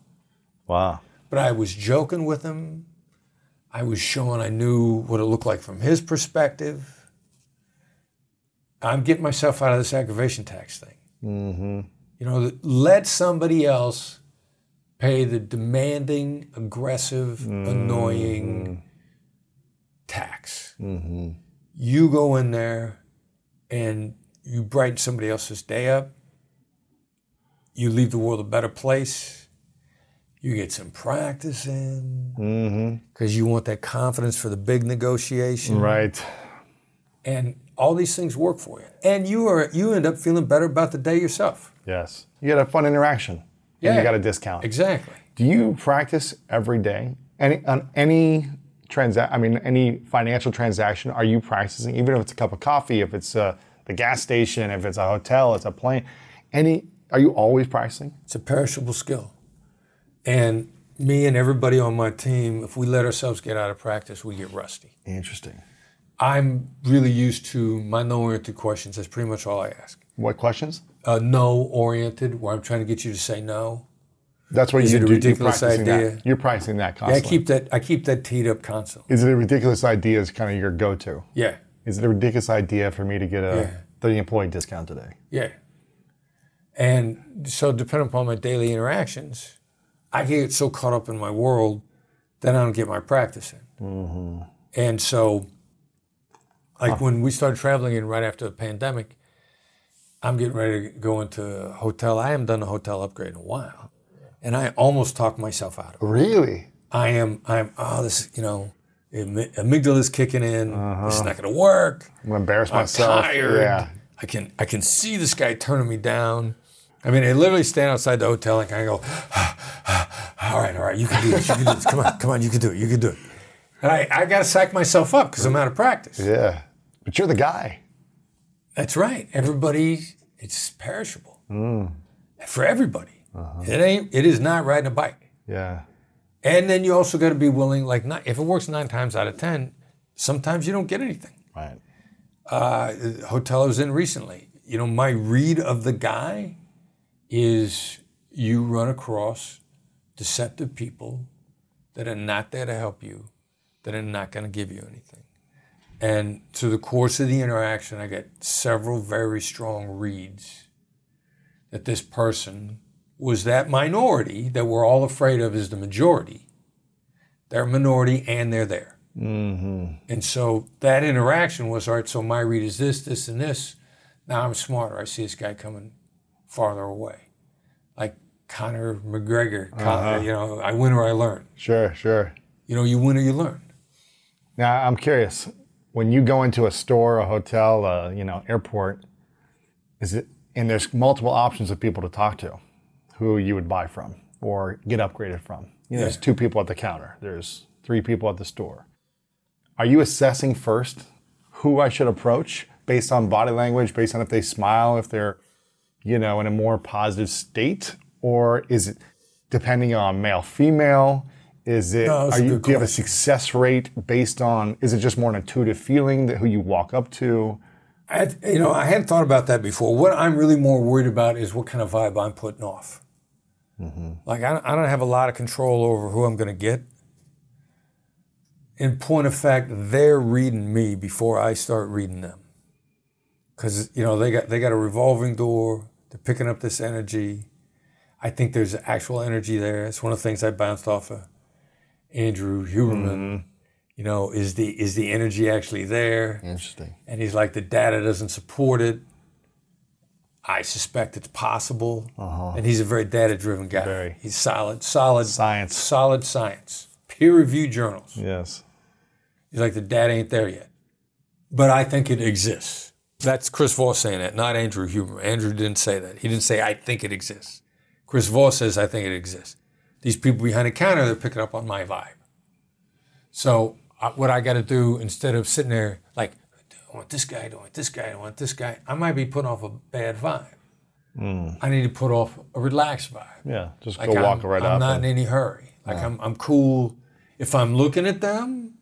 S3: Wow.
S2: But I was joking with him. I was showing I knew what it looked like from his perspective. I'm getting myself out of this aggravation tax thing. Mm-hmm. You know, let somebody else pay the demanding, aggressive, annoying tax. You go in there and you brighten somebody else's day up. You leave the world a better place. You get some practice in because you want that confidence for the big negotiation,
S3: Right.
S2: and all these things work for you. And you are you end up feeling better about the day yourself.
S3: Yes. You get a fun interaction. And
S2: Yeah.
S3: you got a discount.
S2: Exactly.
S3: Do you practice every day? Any on any transact? I mean, any financial transaction? Are you practicing? Even if it's a cup of coffee, if it's uh, the gas station, if it's a hotel, it's a plane. Any? Are you always practicing?
S2: It's a perishable skill. And me and everybody on my team, if we let ourselves get out of practice, we get rusty.
S3: Interesting.
S2: I'm really used to my no oriented questions. That's pretty much all I ask.
S3: What questions?
S2: Uh, no oriented, where I'm trying to get you to say no.
S3: That's what
S2: Is
S3: you
S2: it a
S3: do.
S2: ridiculous
S3: you're
S2: idea?
S3: That. You're practicing that
S2: Yeah, I keep that I keep that teed up constantly.
S3: Is it a ridiculous idea? Is kind of your go-to?
S2: Yeah.
S3: Is it a ridiculous idea for me to get a
S2: Yeah.
S3: the employee discount today?
S2: Yeah. And so, depending upon my daily interactions, I can get so caught up in my world that I don't get my practice in. Mm-hmm. And so, like when we started traveling in right after the pandemic, I'm getting ready to go into a hotel. I haven't done a hotel upgrade in a while. And I almost talked myself out of it.
S3: Really?
S2: I am, I'm, oh, this, you know, amy- amygdala's kicking in. Uh-huh. This is not going to work.
S3: I'm gonna embarrass
S2: I'm
S3: myself.
S2: tired.
S3: Yeah.
S2: I can I can see this guy turning me down. I mean, I literally stand outside the hotel and kind of go, all right, all right, you can do this, you can do this. Come on, come on, you can do it, you can do it. And I, I got to psych myself up because I'm out of practice.
S3: Yeah. But you're the guy.
S2: That's right. Everybody, it's perishable
S3: Mm.
S2: for everybody.
S3: Uh-huh.
S2: It ain't. It is not riding a bike.
S3: Yeah.
S2: And then you also got to be willing. Like, not, if it works nine times out of ten, sometimes you don't get anything.
S3: Right.
S2: uh, hotel I was in recently. You know, my read of the guy is you run across deceptive people that are not there to help you, that are not going to give you anything. And through the course of the interaction, I get several very strong reads that this person was that minority that we're all afraid of is the majority. They're a minority and they're there. Mm-hmm. And so that interaction was all right. So my read is this, this, and this. Now I'm smarter. I see this guy coming farther away, like Conor McGregor. Conor, uh-huh. you know, I win or I learn.
S3: Sure. Sure.
S2: You know, you win or you learn.
S3: Now I'm curious. When you go into a store, a hotel, a you know airport, is it and there's multiple options of people to talk to, who you would buy from or get upgraded from. You know, there's two people at the counter. There's three people at the store. Are you assessing first who I should approach based on body language, based on if they smile, if they're you know in a more positive state, or is it depending on male, female? Is it?
S2: No,
S3: are you, do you have a success rate based on? Is it just more an intuitive feeling that who you walk up to?
S2: I you know, I hadn't thought about that before. What I'm really more worried about is what kind of vibe I'm putting off. Mm-hmm. Like, I, I don't have a lot of control over who I'm going to get. In point of fact, they're reading me before I start reading them. Because, you know, they got, they got a revolving door. They're picking up this energy. I think there's actual energy there. It's one of the things I bounced off of Andrew Huberman. Mm-hmm. You know, is the is the energy actually there?
S3: Interesting.
S2: And he's like, the data doesn't support it. I suspect it's possible. Uh-huh. And he's a very data driven guy.
S3: Very.
S2: He's solid, solid
S3: Science.
S2: solid science, peer reviewed journals.
S3: Yes.
S2: He's like, the data ain't there yet. But I think it exists. That's Chris Voss saying that, not Andrew Huberman. Andrew didn't say that. He didn't say, I think it exists. Chris Voss says, I think it exists. These people behind the counter, they're picking up on my vibe. So, uh, what I got to do instead of sitting there like, I want this guy, I don't want this guy, I don't want this guy, I might be putting off a bad vibe. I need to put off a relaxed vibe.
S3: Yeah. Just
S2: Like
S3: go
S2: I'm,
S3: walk right out.
S2: I'm
S3: up.
S2: not
S3: and-
S2: in any hurry. Like I'm, I'm cool. If I'm looking at them,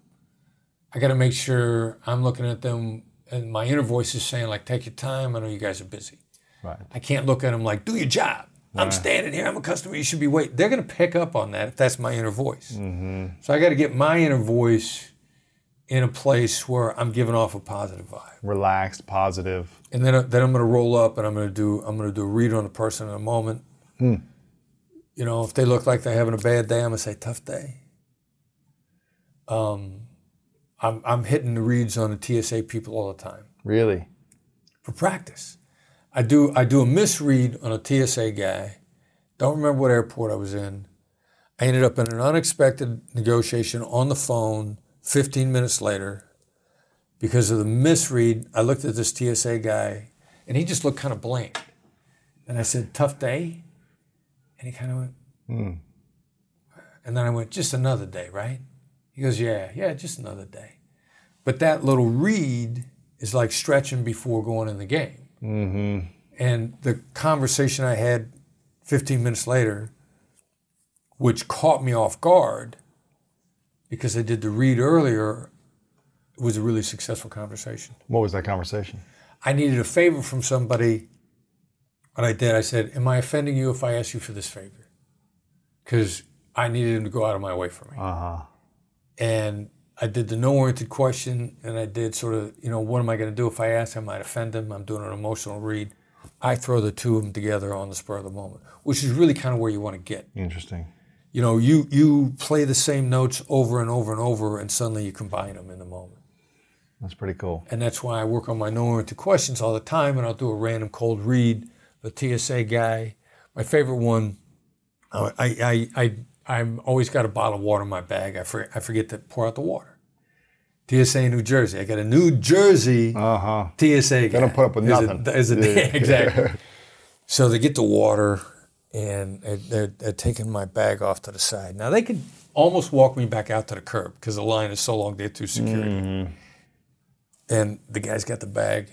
S2: I got to make sure I'm looking at them, and my inner voice is saying like, "Take your time. I know you guys are busy."
S3: right.
S2: I can't look at them like, "Do your job." I'm standing here. I'm a customer. You should be waiting. They're going to pick up on that if that's my inner voice. Mm-hmm. So I got to get my inner voice in a place where I'm giving off a positive vibe.
S3: Relaxed, positive.
S2: And then, then I'm going to roll up and I'm going to do I'm going to do a read on the person in a moment. You know, if they look like they're having a bad day, I'm going to say tough day. Um, I'm I'm hitting the reads on the TSA people all the time
S3: Really.
S2: for practice. I do I do a misread on a TSA guy. Don't remember what airport I was in. I ended up in an unexpected negotiation on the phone 15 minutes later because of the misread. I looked at this TSA guy and he just looked kind of blank. And I said, tough day? And he kind of went, Hmm. and then I went, just another day, right? He goes, yeah, yeah, just another day. But that little read is like stretching before going in the game. Mm-hmm. And the conversation I had 15 minutes later, which caught me off guard because I did the read earlier, was a really successful conversation.
S3: What was that conversation?
S2: I needed a favor from somebody. What I did, I said, Am I offending you if I ask you for this favor? Because I needed him to go out of my way for me.
S3: Uh huh.
S2: And I did the no oriented question, and I did sort of, you know, what am I going to do if I ask? Him, I might offend him. I'm doing an emotional read. I throw the two of them together on the spur of the moment, which is really kind of where you want to get.
S3: Interesting.
S2: You know, you you play the same notes over and over and over, and suddenly you combine them in the moment.
S3: That's pretty cool.
S2: And that's why I work on my no oriented questions all the time, and I'll do a random cold read. The TSA guy, my favorite one. I I I I'm always got a bottle of water in my bag. I forget, I forget to pour out the water. TSA New Jersey. I got a New Jersey
S3: Uh huh.
S2: TSA guy.
S3: don't put up with
S2: Is a-
S3: nothing.
S2: is a-
S3: Yeah.
S2: exactly. So they get the water, and they're, they're, taking my bag off to the side. Now they could almost walk me back out to the curb because the line is so long they're through security.
S3: Mm-hmm.
S2: And the guy's got the bag,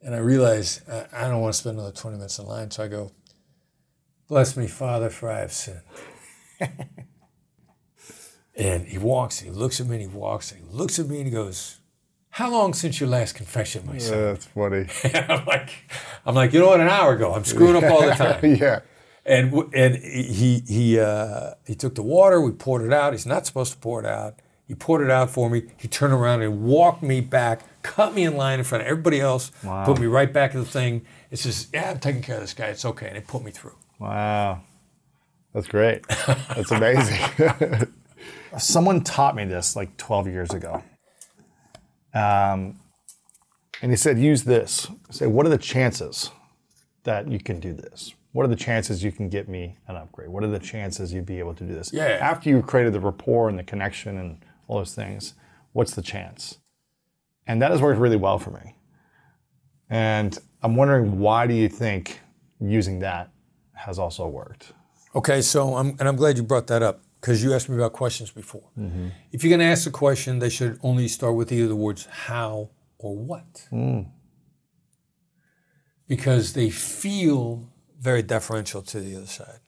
S2: and I realize I, I don't want to spend another twenty minutes in line. So I go, "Bless me, Father, for I have sinned." And he walks, and he looks at me, and he walks, and he looks at me, and he goes, "How long since your last confession, my son?"
S3: That's funny.
S2: I'm like, I'm like, you know what? An hour ago, I'm screwing up all the time.
S3: yeah.
S2: And and he he uh, he took the water. We poured it out. He's not supposed to pour it out. He poured it out for me. He turned around and walked me back, cut me in line in front of everybody else, put me right back in the thing. It says, "Yeah, I'm taking care of this guy. It's okay." And it put me through.
S3: Wow. That's great. That's amazing. Someone taught me this like 12 years ago. Um, and he said, use this. Say, what are the chances that you can do this? What are the chances you can get me an upgrade? What are the chances you'd be able to do this?
S2: Yeah.
S3: After you created the rapport and the connection and all those things, what's the chance? And that has worked really well for me. And I'm wondering why do you think using that has also worked?
S2: Okay, so I'm and I'm glad you brought that up because you asked me about questions before. Mm-hmm. If you're going to ask a question, they should only start with either the words "how" or "what," mm. because they feel very deferential to the other side.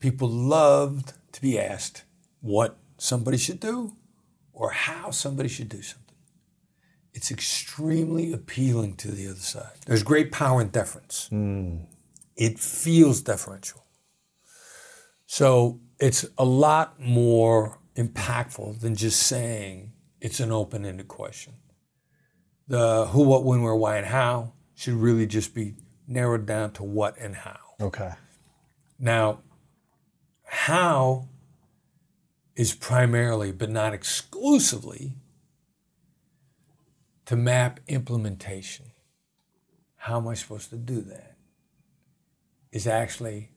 S2: People loved to be asked what somebody should do or how somebody should do something. it's extremely appealing to the other side. There's great power in deference. Mm. It feels deferential. So it's a lot more impactful than just saying it's an open ended question. The who, what, when, where, why, and how should really just be narrowed down to what and how.
S3: Okay.
S2: Now, how is primarily, but not exclusively, to map implementation. How am I supposed to do that? Is actually,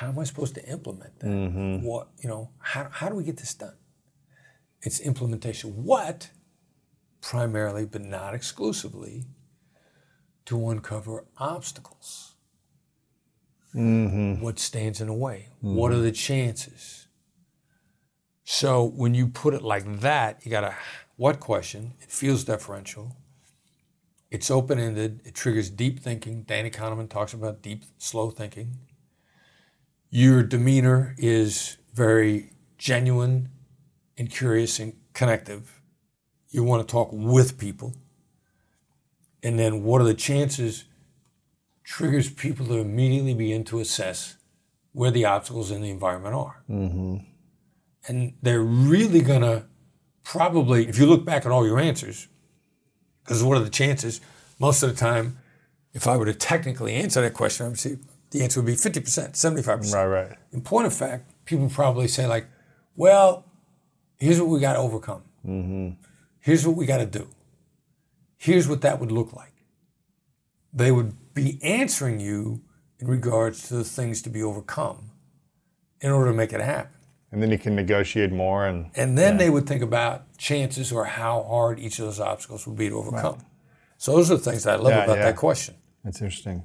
S2: how am I supposed to implement that? Mm-hmm. What, you know, how, how do we get this done? It's implementation. What, primarily, but not exclusively, to uncover obstacles mm-hmm. what stands in the way? Mm-hmm. What are the chances? So when you put it like that, you got a what question. It feels deferential. It's open ended. It triggers deep thinking. Danny Kahneman talks about deep, slow thinking. Your demeanor is very genuine and curious and connective. You want to talk with people. And then what are the chances triggers people to immediately begin to assess where the obstacles in the environment are. Mm-hmm. And they're really going to probably, if you look back at all your answers, because what are the chances? Most of the time, if I were to technically answer that question, I would say the answer would be 50%, 75%.
S3: Right, right.
S2: In point of fact, people probably say, like, well, here's what we got to overcome. Mm-hmm. Here's what we got to do. Here's what that would look like. They would be answering you in regards to the things to be overcome in order to make it happen.
S3: And then you can negotiate more and
S2: And then they would think about chances or how hard each of those obstacles would be to overcome. So those are the things that I love
S3: Yeah,
S2: about
S3: yeah.
S2: that question.
S3: that's interesting.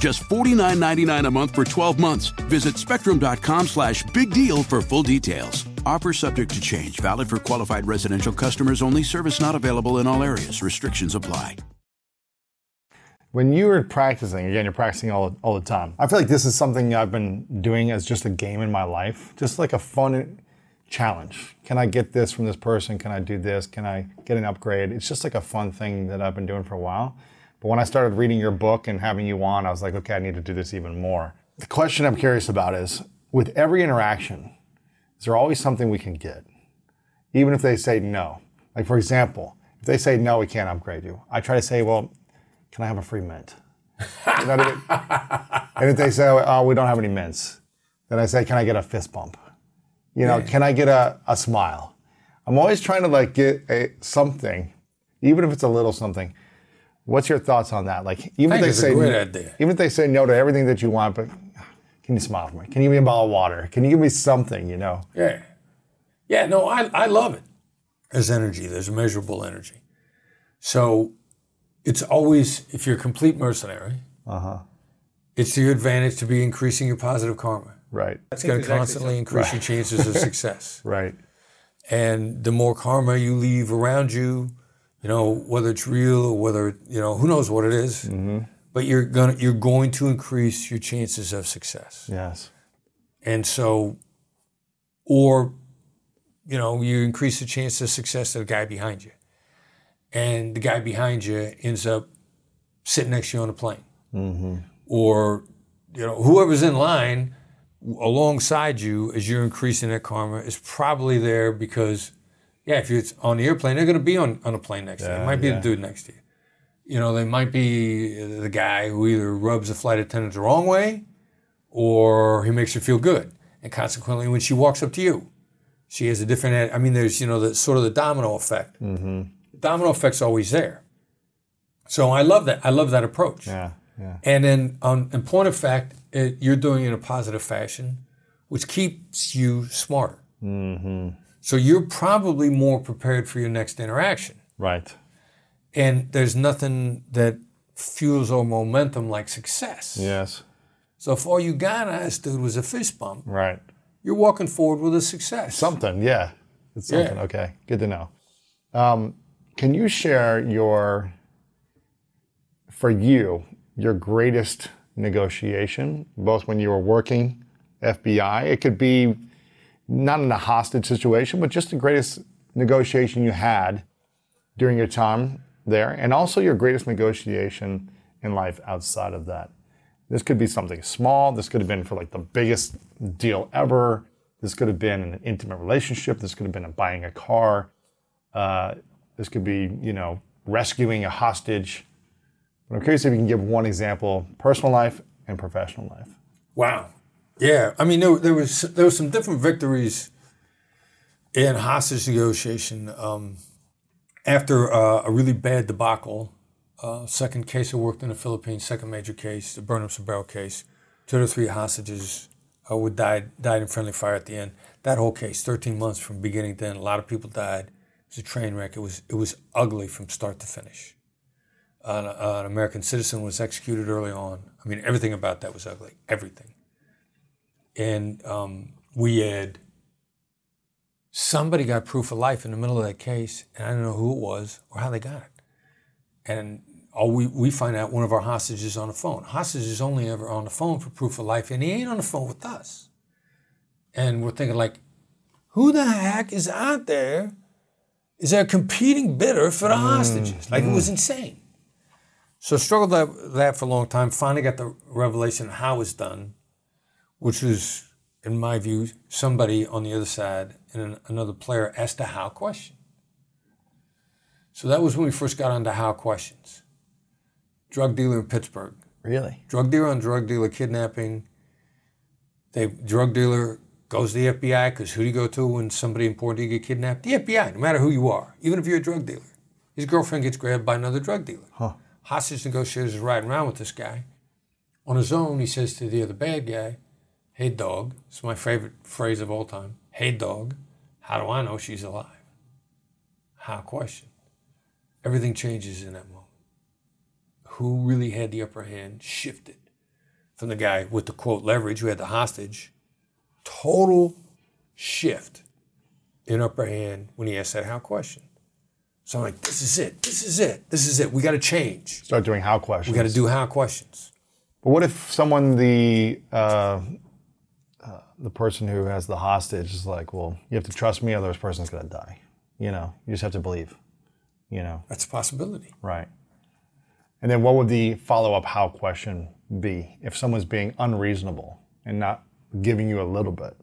S7: Just $49.99 a month for 12 months. Visit spectrum.com slash big deal for full details. Offer subject to change, valid for qualified residential customers only. Service not available in all areas. Restrictions apply.
S3: When you were practicing, again, you're practicing all, all the time. I feel like this is something I've been doing as just a game in my life, just like a fun challenge. Can I get this from this person? Can I do this? Can I get an upgrade? It's just like a fun thing that I've been doing for a while. But when I started reading your book and having you on, I was like, okay, I need to do this even more. The question I'm curious about is with every interaction, is there always something we can get? Even if they say no. Like, for example, if they say no, we can't upgrade you, I try to say, well, can I have a free mint? And if they say, oh, we don't have any mints, then I say, can I get a fist bump? You know, can I get a, a smile? I'm always trying to like get a something, even if it's a little something. What's your thoughts on that? Like, even if they say even if they say no to everything that you want, but can you smile for me? Can you give me a bottle of water? Can you give me something? You know?
S2: Yeah. Yeah, no, I, I love it. There's energy, there's measurable energy. So it's always, if you're a complete mercenary, uh-huh. it's to your advantage to be increasing your positive karma.
S3: Right.
S2: It's going to constantly increase your chances of success.
S3: Right.
S2: And the more karma you leave around you, you know, whether it's real or whether, you know, who knows what it is, mm-hmm. but you're gonna you're going to increase your chances of success.
S3: Yes.
S2: And so, or, you know, you increase the chance of success of the guy behind you. and the guy behind you ends up sitting next to you on a plane, mm-hmm. or you know whoever's in line alongside you as you're increasing that karma is probably there because yeah, if you're on the airplane, they're going to be on, on a plane next to you. It might be
S3: yeah.
S2: the dude next to you. You know, they might be the guy who either rubs the flight attendant the wrong way or he makes her feel good. And consequently, when she walks up to you, she has a different, I mean, there's, you know, the sort of the domino effect.
S3: Mm-hmm.
S2: The domino effect's always there. So I love that. I love that approach.
S3: Yeah, yeah.
S2: And then, um, in point of fact, it, you're doing it in a positive fashion, which keeps you smarter.
S3: Mm-hmm.
S2: So you're probably more prepared for your next interaction.
S3: Right.
S2: And there's nothing that fuels our momentum like success.
S3: Yes.
S2: So if all you got asked, dude, was a fist bump,
S3: Right.
S2: you're walking forward with a success.
S3: Something, yeah. It's
S2: Yeah.
S3: something. Okay, good to know. Um, can you share your, for you, your greatest negotiation, both when you were working FBI? It could be not in a hostage situation, but just the greatest negotiation you had during your time there, and also your greatest negotiation in life outside of that. This could be something small. This could have been for like the biggest deal ever. This could have been an intimate relationship. This could have been buying a car. Uh, this could be, you know, rescuing a hostage. But I'm curious if you can give one example: personal life and professional life.
S2: Wow. Yeah. I mean, there, there was there was some different victories in hostage negotiation. Um, after uh, a really bad debacle, uh, second case I worked in the Philippines, second major case, the Burnham Sobero case, two or three hostages uh, died died in friendly fire at the end. That whole case, 13 months from beginning to end, a lot of people died. It was a train wreck. It was it was ugly from start to finish. An, an American citizen was executed early on. I mean, everything about that was ugly. Everything. And um, we had somebody got proof of life in the middle of that case, and I don't know who it was or how they got it. And all we, we find out one of our hostages on the phone. Hostage is only ever on the phone for proof of life, and he ain't on the phone with us. And we're thinking like, who the heck is out there? Is there a competing bidder for the hostages? Like it was insane. So struggled that, that for a long time. Finally got the revelation of how it's done, which was, in my view, somebody on the other side and an, another player asked a how question. So that was when we first got onto how questions. Drug dealer in Pittsburgh.
S3: Really?
S2: Drug dealer on drug dealer kidnapping. They drug dealer goes to the FBI because who do you go to when somebody important you get kidnapped? The FBI, no matter who you are, even if you're a drug dealer. His girlfriend gets grabbed by another drug dealer. Huh. Hostage negotiators is riding around with this guy. On his own, he says to the other bad guy, Hey dog, it's my favorite phrase of all time. Hey dog, how do I know she's alive? How question. Everything changes in that moment. Who really had the upper hand shifted from the guy with the quote leverage who had the hostage. Total shift in upper hand when he asked that how question. So I'm like, this is it. This is it. This is it. We got to change.
S3: Start doing how questions.
S2: We got to do how questions.
S3: But what if someone the uh, uh, the person who has the hostage is like, well, you have to trust me, or this person's gonna die. You know, you just have to believe. You know,
S2: That's a possibility.
S3: right? And then what would the follow up how question be if someone's being unreasonable and not giving you a little bit?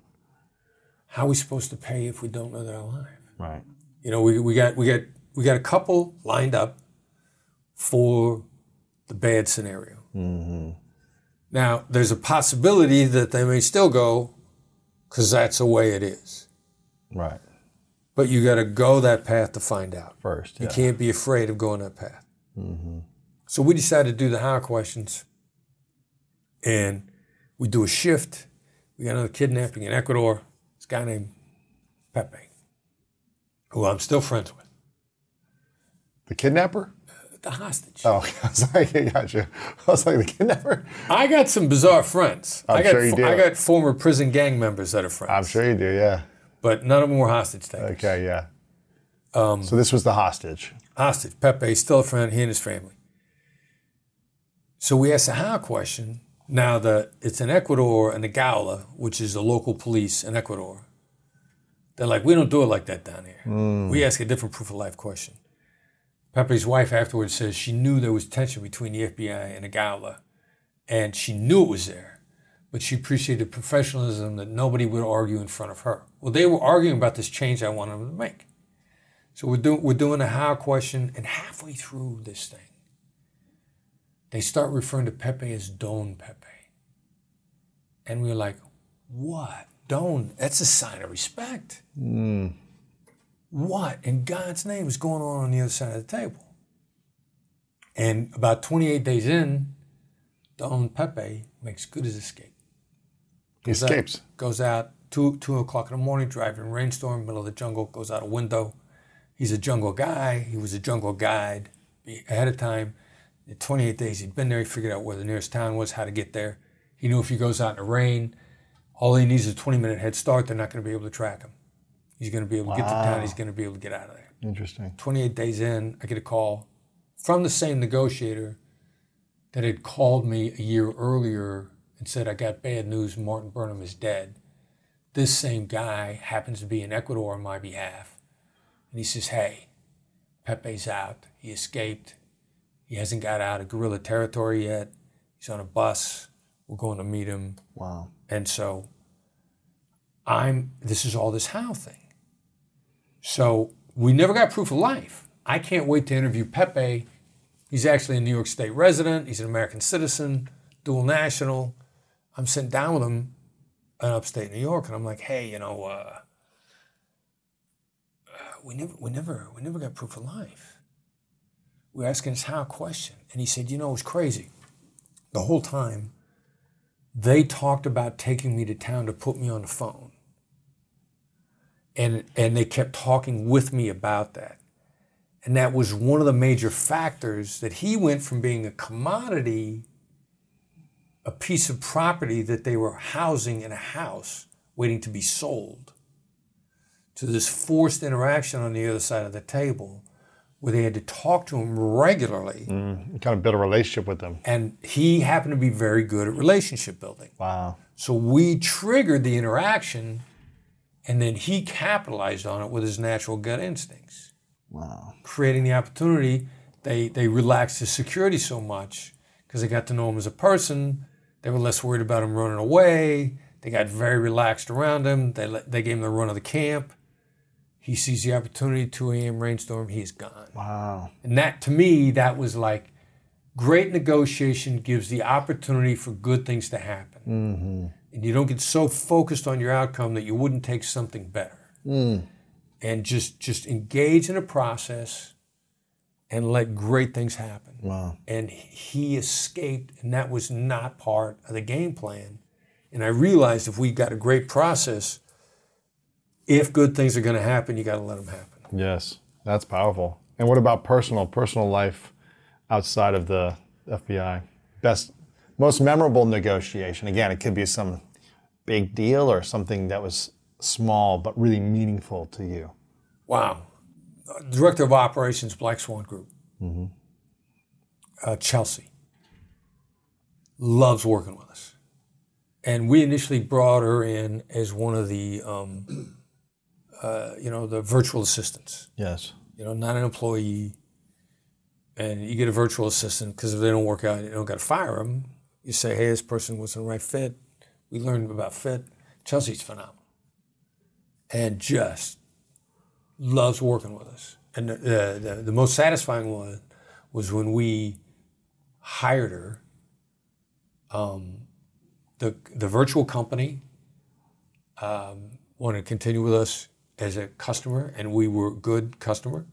S2: How are we supposed to pay if we don't know they're alive?
S3: Right.
S2: You know, we, we got we got we got a couple lined up for the bad scenario. Mm-hmm. Now, there's a possibility that they may still go because that's the way it is.
S3: Right.
S2: But you got to go that path to find out.
S3: First.
S2: You can't be afraid of going that path. Mm-hmm. So we decided to do the how questions, and we do a shift. We got another kidnapping in Ecuador. This guy named Pepe, who I'm still friends with,
S3: The kidnapper?
S2: The hostage.
S3: Oh, I was like, I got you. I was like, the kidnapper?
S2: I got some bizarre friends.
S3: I'm
S2: I got
S3: sure you do.
S2: I got former prison gang members that are friends,
S3: I'm sure you do, yeah.
S2: but none of them were hostage takers.
S3: Okay, yeah. Um, so this was the hostage.
S2: hostage. Pepe is still a friend, he and his family. So we asked the how question. Now the it's in Ecuador and the Gaula, which is the local police in Ecuador. They're like, we don't do it like that down here. Hmm. We ask a different proof of life question. Pepe's wife afterwards says she knew there was tension between the FBI and Agala, and she knew it was there, but she appreciated professionalism that nobody would argue in front of her. Well, they were arguing about this change I wanted them to make. So we're doing we're doing a how question, and halfway through this thing, they start referring to Pepe as Don Pepe. And we are like, what? Don, that's a sign of respect. Hmm. What in God's name is going on on the other side of the table? And about 28 days in, Don Pepe makes good his escape.
S3: He
S2: out-
S3: escapes.
S2: goes out two two o'clock in the morning, driving rainstorm, middle of the jungle, goes out a window. He's a jungle guy. He was a jungle guide ahead of time. In 28 days, he'd been there. He figured out where the nearest town was, how to get there. He knew if he goes out in the rain, all he needs is a 20 minute head start. They're not going to be able to track him. He's going to be able to get to town. He's going to be able to get out of there.
S3: Interesting.
S2: 28 days in, I get a call from the same negotiator that had called me a year earlier and said, I got bad news, Martin Burnham is dead. This same guy happens to be in Ecuador on my behalf. And he says, Hey, Pepe's out. He escaped. He hasn't got out of guerrilla territory yet. He's on a bus. We're going to meet him.
S3: Wow.
S2: And so I'm this is all this how thing. So we never got proof of life. I can't wait to interview Pepe. He's actually a New York State resident. He's an American citizen, dual national. I'm sitting down with him in upstate New York, and I'm like, hey, you know, uh, uh, we never, we never, we never got proof of life. We are asking this how question, and he said, you know, it was crazy. The whole time, they talked about taking me to town to put me on the phone. And, and they kept talking with me about that. And that was one of the major factors that he went from being a commodity, a piece of property that they were housing in a house waiting to be sold, to this forced interaction on the other side of the table where they had to talk to him regularly.
S3: Mm, you kind of build a relationship with them.
S2: And he happened to be very good at relationship building.
S3: Wow.
S2: So we triggered the interaction, and then he capitalized on it with his natural gut instincts,
S3: Wow.
S2: creating the opportunity. They they relaxed his security so much because they got to know him as a person. They were less worried about him running away. They got very relaxed around him. They let, they gave him the run of the camp. He sees the opportunity. 2 a.m. rainstorm. He's gone.
S3: Wow.
S2: And that, to me, that was like great negotiation gives the opportunity for good things to happen. Mm-hmm. And you don't get so focused on your outcome that you wouldn't take something better. Mm. And just just engage in a process and let great things happen.
S3: Wow.
S2: And he escaped, and that was not part of the game plan. And I realized if we got a great process, if good things are going to happen, you got to let them happen.
S3: Yes. That's powerful. And what about personal, personal life outside of the FBI? Best, most memorable negotiation. Again, it could be some big deal or something that was small but really meaningful to you.
S2: Wow. Uh, Director of Operations, Black Swan Group. Uh, Chelsea. Loves working with us. And we initially brought her in as one of the, um, uh, you know, the virtual assistants.
S3: Yes.
S2: You know, not an employee. And you get a virtual assistant because if they don't work out, you don't got to fire them. You say, hey, this person wasn't the right fit. We learned about fit. Chelsea's phenomenal. And just loves working with us. And the, the, the most satisfying one was when we hired her. Um, the, the virtual company um, wanted to continue with us as a customer, and we were a good customer.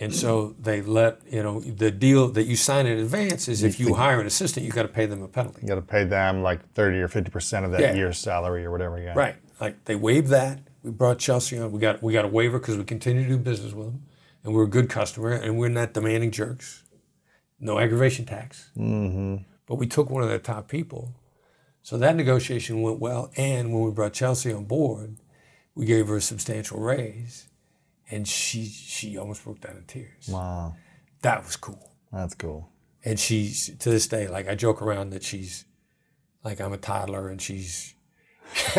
S2: And so they let, you know, the deal that you sign in advance is if you hire an assistant, you got to pay them a penalty.
S3: You got to pay them like 30 or 50% of that
S2: Yeah.
S3: year's salary or whatever. Yeah.
S2: Right. Like they waived that. We brought Chelsea on. We got we got a waiver because we continue to do business with them, and we're a good customer, and we're not demanding jerks. No aggravation tax. Mm-hmm. But we took one of their top people, so that negotiation went well. And when we brought Chelsea on board, we gave her a substantial raise, and she she almost broke down in tears.
S3: Wow.
S2: That was cool.
S3: That's cool.
S2: And she's to this day, like I joke around that she's like I'm a toddler and she's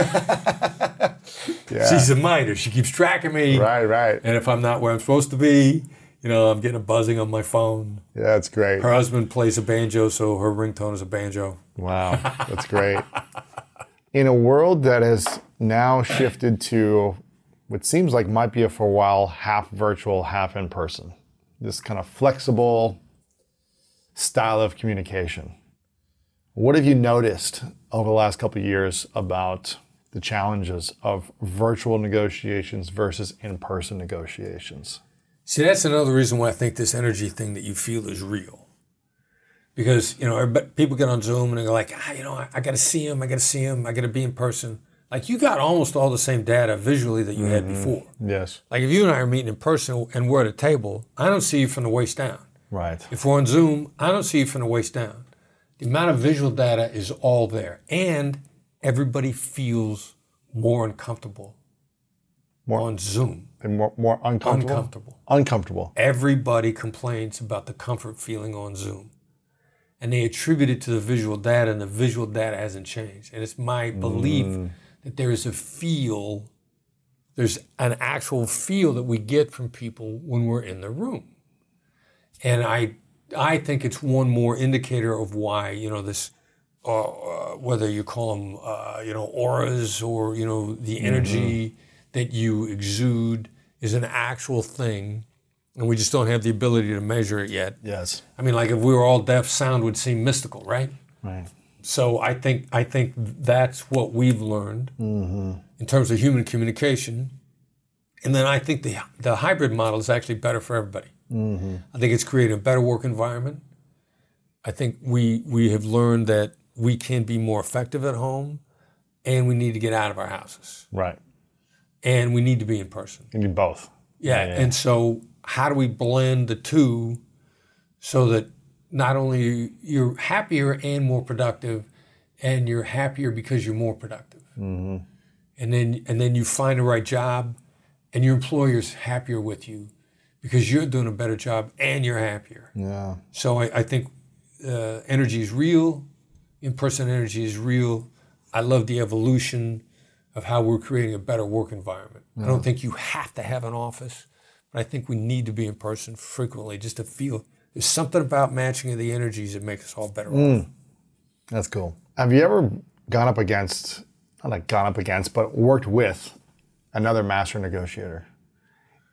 S3: Yeah.
S2: she's a minor. She keeps tracking me.
S3: right, right.
S2: And if I'm not where I'm supposed to be, You know, I'm getting a buzzing on my phone.
S3: Yeah, that's great.
S2: Her husband plays a banjo, so her ringtone is a banjo.
S3: Wow, that's great. In a world that has now shifted to what seems like might be a, for a while half virtual, half in person, this kind of flexible style of communication. What have you noticed over the last couple of years about the challenges of virtual negotiations versus in person negotiations?
S2: See, that's another reason why I think this energy thing that you feel is real. Because, you know, people get on Zoom and they're like, ah, you know, I, I got to see him, I got to see him, I got to be in person. Like, you got almost all the same data visually that you had mm-hmm. before.
S3: Yes.
S2: Like, if you and I are meeting in person and we're at a table, I don't see you from the waist down.
S3: Right.
S2: If we're on Zoom, I don't see you from the waist down. The amount of visual data is all there. And everybody feels more uncomfortable
S3: More-
S2: on Zoom.
S3: And more, more uncomfortable.
S2: Uncomfortable.
S3: Uncomfortable.
S2: Everybody complains about the comfort feeling on Zoom. And they attribute it to the visual data, and the visual data hasn't changed. And it's my belief mm. That there is a feel, there's an actual feel that we get from people when we're in the room. And I, I think it's one more indicator of why, you know, this, uh, uh, whether you call them, uh, you know, auras or, you know, the energy that you exude is an actual thing. And we just don't have the ability to measure it yet.
S3: Yes.
S2: I mean, like if we were all deaf, sound would seem mystical, right?
S3: Right.
S2: So I think I think that's what we've learned mm-hmm. in terms of human communication, and then I think the the hybrid model is actually better for everybody. Mm-hmm. I think it's creating a better work environment. I think we we have learned that we can be more effective at home, and we need to get out of our houses,
S3: Right.
S2: and we need to be in person.
S3: You need both.
S2: Yeah, and so how do we blend the two so that not only you're happier and more productive, and you're happier because you're more productive, mm-hmm. and then and then you find the right job, and your employer's happier with you because you're doing a better job and you're happier.
S3: Yeah.
S2: So I, I think uh, energy is real, in-person energy is real. I love the evolution of how we're creating a better work environment. I don't think you have to have an office, but I think we need to be in person frequently just to feel. There's something about matching of the energies that makes us all better off. Mm.
S3: That's cool. Have you ever gone up against, not like gone up against, but worked with another master negotiator?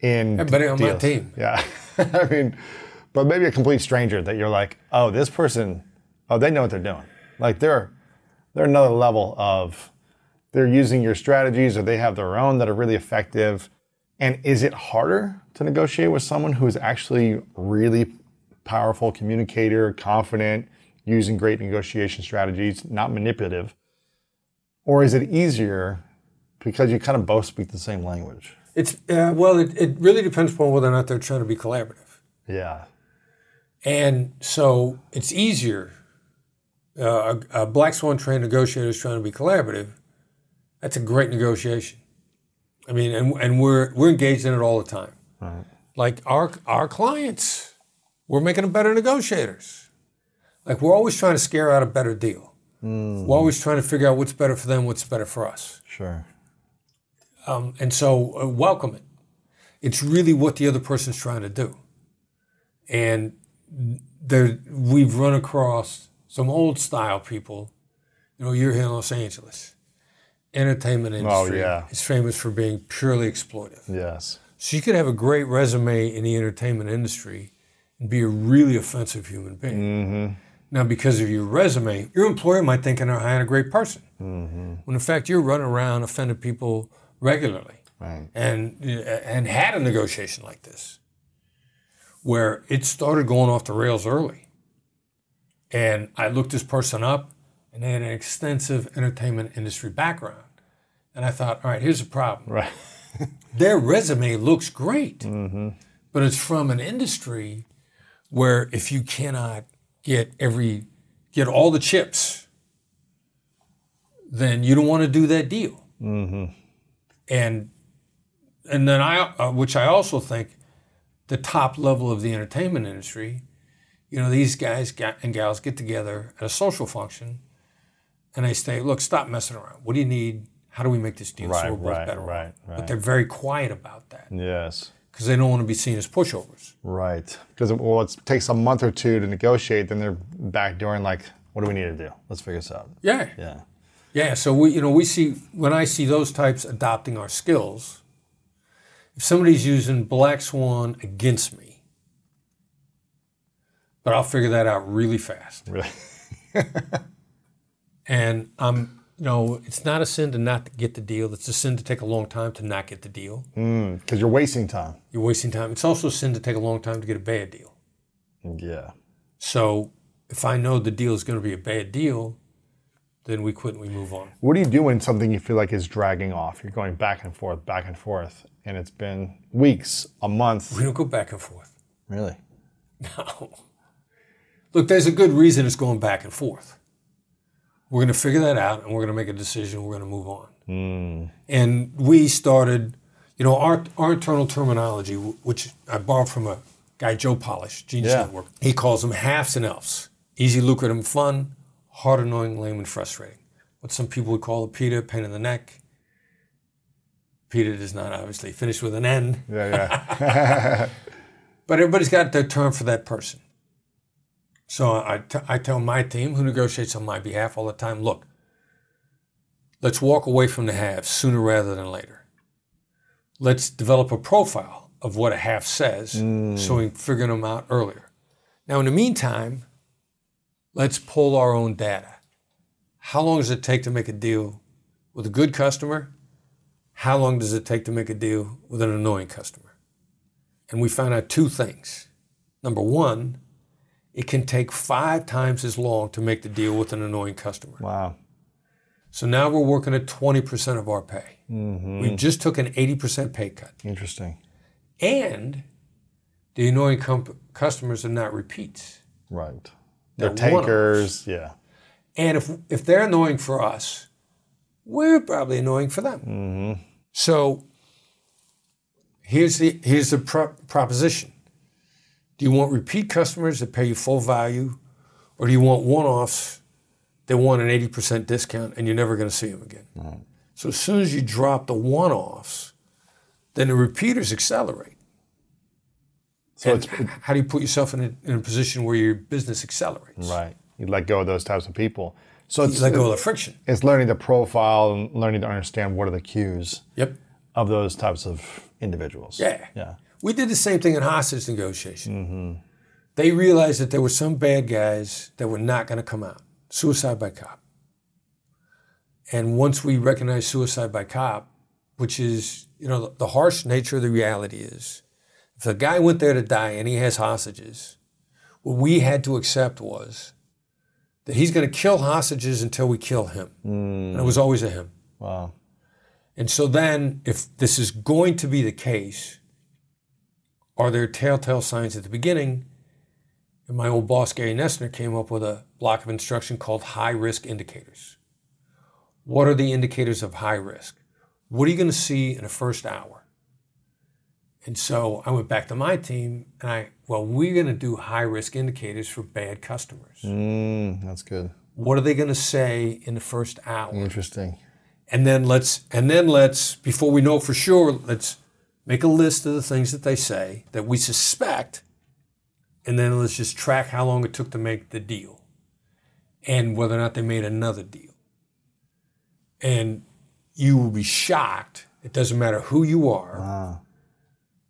S3: In
S2: Everybody on my
S3: deals?
S2: team.
S3: Yeah. I mean, but maybe a complete stranger that you're like, oh, this person, oh, they know what they're doing. Like they're they're another level of they're using your strategies or they have their own that are really effective. And is it harder to negotiate with someone who is actually really powerful communicator, confident, using great negotiation strategies, not manipulative? Or is it easier because you kind of both speak the same language?
S2: It's uh, well, it, it really depends upon whether or not they're trying to be collaborative.
S3: Yeah.
S2: And so it's easier. Uh, a, a black swan trained negotiator is trying to be collaborative. That's a great negotiation. I mean, and, and we're we're engaged in it all the time. Right. Like our our clients, we're making them better negotiators. Like we're always trying to scare out a better deal. We're always trying to figure out what's better for them, what's better for us.
S3: Sure.
S2: Um, and so uh, welcome it. It's really what the other person's trying to do. And there, we've run across some old style people. You know, you're here in Los Angeles. Entertainment industry oh,
S3: yeah.
S2: is famous for being purely exploitive.
S3: Yes.
S2: So you could have a great resume in the entertainment industry and be a really offensive human being. Mm-hmm. Now, because of your resume, your employer might think you're hiring a great person. Mm-hmm. When in fact, you're running around offending people regularly
S3: Right.
S2: and uh, and had a negotiation like this where it started going off the rails early and i looked this person up and they had an extensive entertainment industry background and i thought all right here's the problem
S3: Right.
S2: their resume looks great mm-hmm. but it's from an industry where if you cannot get every get all the chips then you don't want to do that deal and and then I, uh, which I also think, the top level of the entertainment industry, you know, these guys and gals get together at a social function, and they say, "Look, stop messing around. What do you need? How do we make this deal
S3: Right,
S2: so we're both
S3: right,
S2: better?" off?"
S3: right,
S2: But they're very quiet about that.
S3: Yes.
S2: Because they don't want to be seen as pushovers.
S3: Right. Because well, it takes a month or two to negotiate, then they're back doing like, what do we need to do? Let's figure this out.
S2: Yeah.
S3: Yeah.
S2: Yeah, so we, you know, we see when I see those types adopting our skills, if somebody's using Black Swan against me, but I'll figure that out really fast.
S3: Really.
S2: And I'm, know, it's not a sin to not get the deal. It's a sin to take a long time to not get the deal.
S3: Mm, because you're wasting time.
S2: You're wasting time. It's also a sin to take a long time to get a bad deal.
S3: Yeah.
S2: So if I know the deal is going to be a bad deal, then we quit and we move on.
S3: What do you do when something you feel like is dragging off? You're going back and forth, back and forth, and it's been weeks, a month.
S2: We don't go back and forth.
S3: Really?
S2: No. Look, there's a good reason it's going back and forth. We're going to figure that out and we're going to make a decision. We're going to move on. Hmm. And we started, you know, our, our internal terminology, which I borrowed from a guy, Joe Polish, Genius
S3: Yeah.
S2: Network. He calls them HALFs and ELFs easy, lucrative, and fun, hard, annoying, lame, and frustrating. What some people would call a PITA, pain in the neck. PITA does not obviously finish with an N.
S3: Yeah, yeah.
S2: But everybody's got their term for that person. So I, t- I tell my team, who negotiates on my behalf all the time, look, let's walk away from the HALFs sooner rather than later. Let's develop a profile of what a HALF says so mm. we can figure them out earlier. Now, in the meantime, let's pull our own data. How long does it take to make a deal with a good customer? How long does it take to make a deal with an annoying customer? And we found out two things. Number one, it can take five times as long to make the deal with an annoying customer.
S3: wow.
S2: So now we're working at 20% of our pay. Mm-hmm. We just took an 80% pay cut.
S3: Interesting.
S2: And the annoying com- customers are not repeats.
S3: Right. They're
S2: They're
S3: takers. Yeah.
S2: And if, if they're annoying for us, we're probably annoying for them. Mm-hmm. So here's the, here's the pro- proposition Do you want repeat customers that pay you full value, or do you want one offs that want an 80% discount and you're never going to see them again? So as soon as you drop the one offs, then the repeaters accelerate.
S3: So
S2: And
S3: it's
S2: how do you put yourself in a, in a position where your business accelerates?
S3: right. You let go of those types of people. So
S2: You
S3: it's
S2: let go of the friction.
S3: it's learning to profile and learning to understand what are the cues
S2: Yep.
S3: of those types of individuals.
S2: Yeah.
S3: Yeah.
S2: We did the same thing in hostage negotiation. Mm-hmm. They realized that there were some bad guys that were not going to come out. Suicide by cop. And once we recognized suicide by cop, which is, you know, the, the harsh nature of the reality is if a guy went there to die and he has hostages, what we had to accept was that he's going to kill hostages until we kill him. And it was mm. always a him.
S3: Wow.
S2: And so then, if this is going to be the case, are there telltale signs at the beginning? And my old boss, Gary Noesner, came up with a block of instruction called high risk indicators. What are the indicators of high risk? What are you going to see in the first hour? And so I went back to my team and I, well, we're going to do high risk indicators for bad customers.
S3: Mm, that's good.
S2: What are they going to say in the first hour?
S3: Interesting.
S2: and then let's and then let's before we know for sure let's make a list of the things that they say that we suspect and then let's just track how long it took to make the deal and whether or not they made another deal. And you will be shocked. It doesn't matter who you are.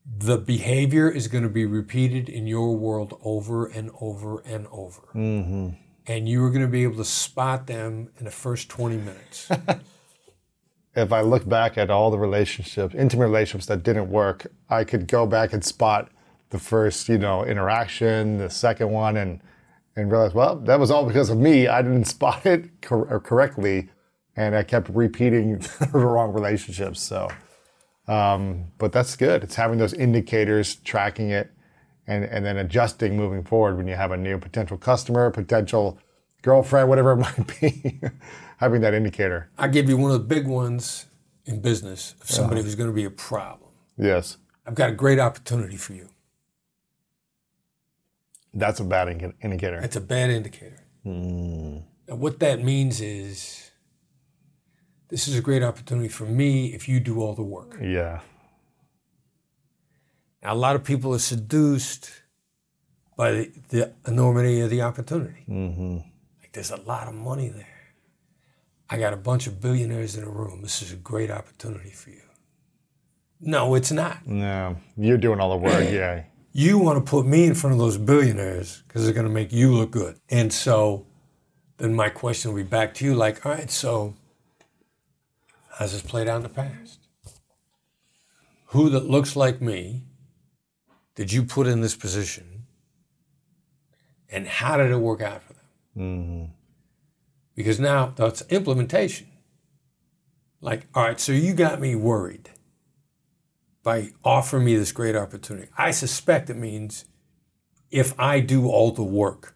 S2: The behavior is going to be repeated in your world over and over and over. Mm-hmm. And you are going to be able to spot them in the first 20 minutes
S3: If I look back at all the relationships, intimate relationships that didn't work, I could go back and spot the first, you know, interaction, the second one, and and realize, well, that was all because of me. I didn't spot it cor- correctly, and I kept repeating the wrong relationships. So, um, but that's good. It's having those indicators, tracking it, and and then adjusting moving forward when you have a new potential customer, potential girlfriend, whatever it might be. Having that indicator.
S2: I give you one of the big ones in business of somebody who's going to be a problem.
S3: Yes.
S2: I've got a great opportunity for you.
S3: That's a bad indi- indicator.
S2: That's a bad indicator. Hmm. And what that means is this is a great opportunity for me if you do all the work.
S3: Yeah.
S2: Now, a lot of people are seduced by the, the enormity of the opportunity. Mm-hmm. Like there's a lot of money there. I got a bunch of billionaires in a room. This is a great opportunity for you. No, it's not.
S3: No, you're doing all the work. Yeah.
S2: You want to put me in front of those billionaires because they're going to make you look good. And so then my question will be back to you like, all right, so how's this played out in the past? Who that looks like me did you put in this position? And how did it work out for them? Mm-hmm. Because now that's implementation. Like, all right, so you got me worried by offering me this great opportunity. I suspect it means if I do all the work,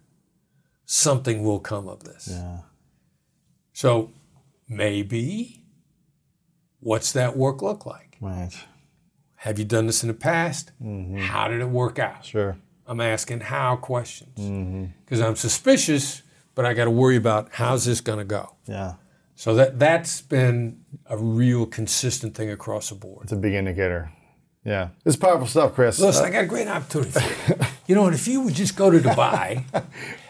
S2: something will come of this.
S3: Yeah.
S2: So maybe what's that work look like?
S3: Right.
S2: Have you done this in the past? Mm-hmm. How did it work out?
S3: Sure.
S2: I'm asking how questions mm-hmm. because I'm suspicious, but I got to worry about how's this going to go.
S3: Yeah.
S2: So that that's been a real consistent thing across the board.
S3: It's a big indicator. Yeah. It's powerful stuff, Chris.
S2: Listen, I got a great opportunity for you. You know, and if you would just go to Dubai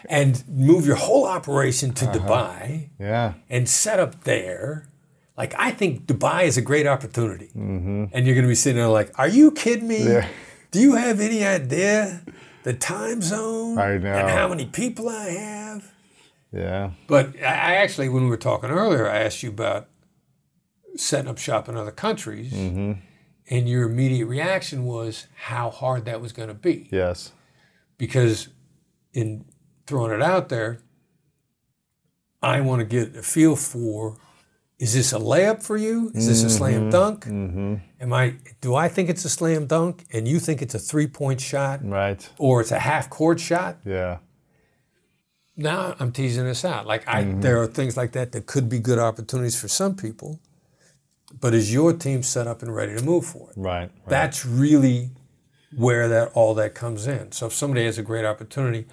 S2: and move your whole operation to Dubai
S3: yeah.
S2: and set up there, like I think Dubai is a great opportunity. Mm-hmm. And you're going to be sitting there like, are you kidding me?
S3: Yeah.
S2: Do you have any idea the time zone and how many people I have?
S3: Yeah.
S2: But I actually, when we were talking earlier, I asked you about setting up shop in other countries, mm-hmm. and your immediate reaction was how hard that was going to be.
S3: Yes.
S2: Because in throwing it out there, I want to get a feel for is this a layup for you? Is this a slam mm-hmm. dunk? Mm-hmm. Am I do I think it's a slam dunk and you think it's a three point shot
S3: Right.
S2: or it's a half court shot?
S3: Yeah.
S2: Now I'm teasing this out. Like I, mm-hmm. there are things like that that could be good opportunities for some people, but is your team set up and ready to move for it?
S3: Right. right.
S2: That's really where that all that comes in. So if somebody has a great opportunity,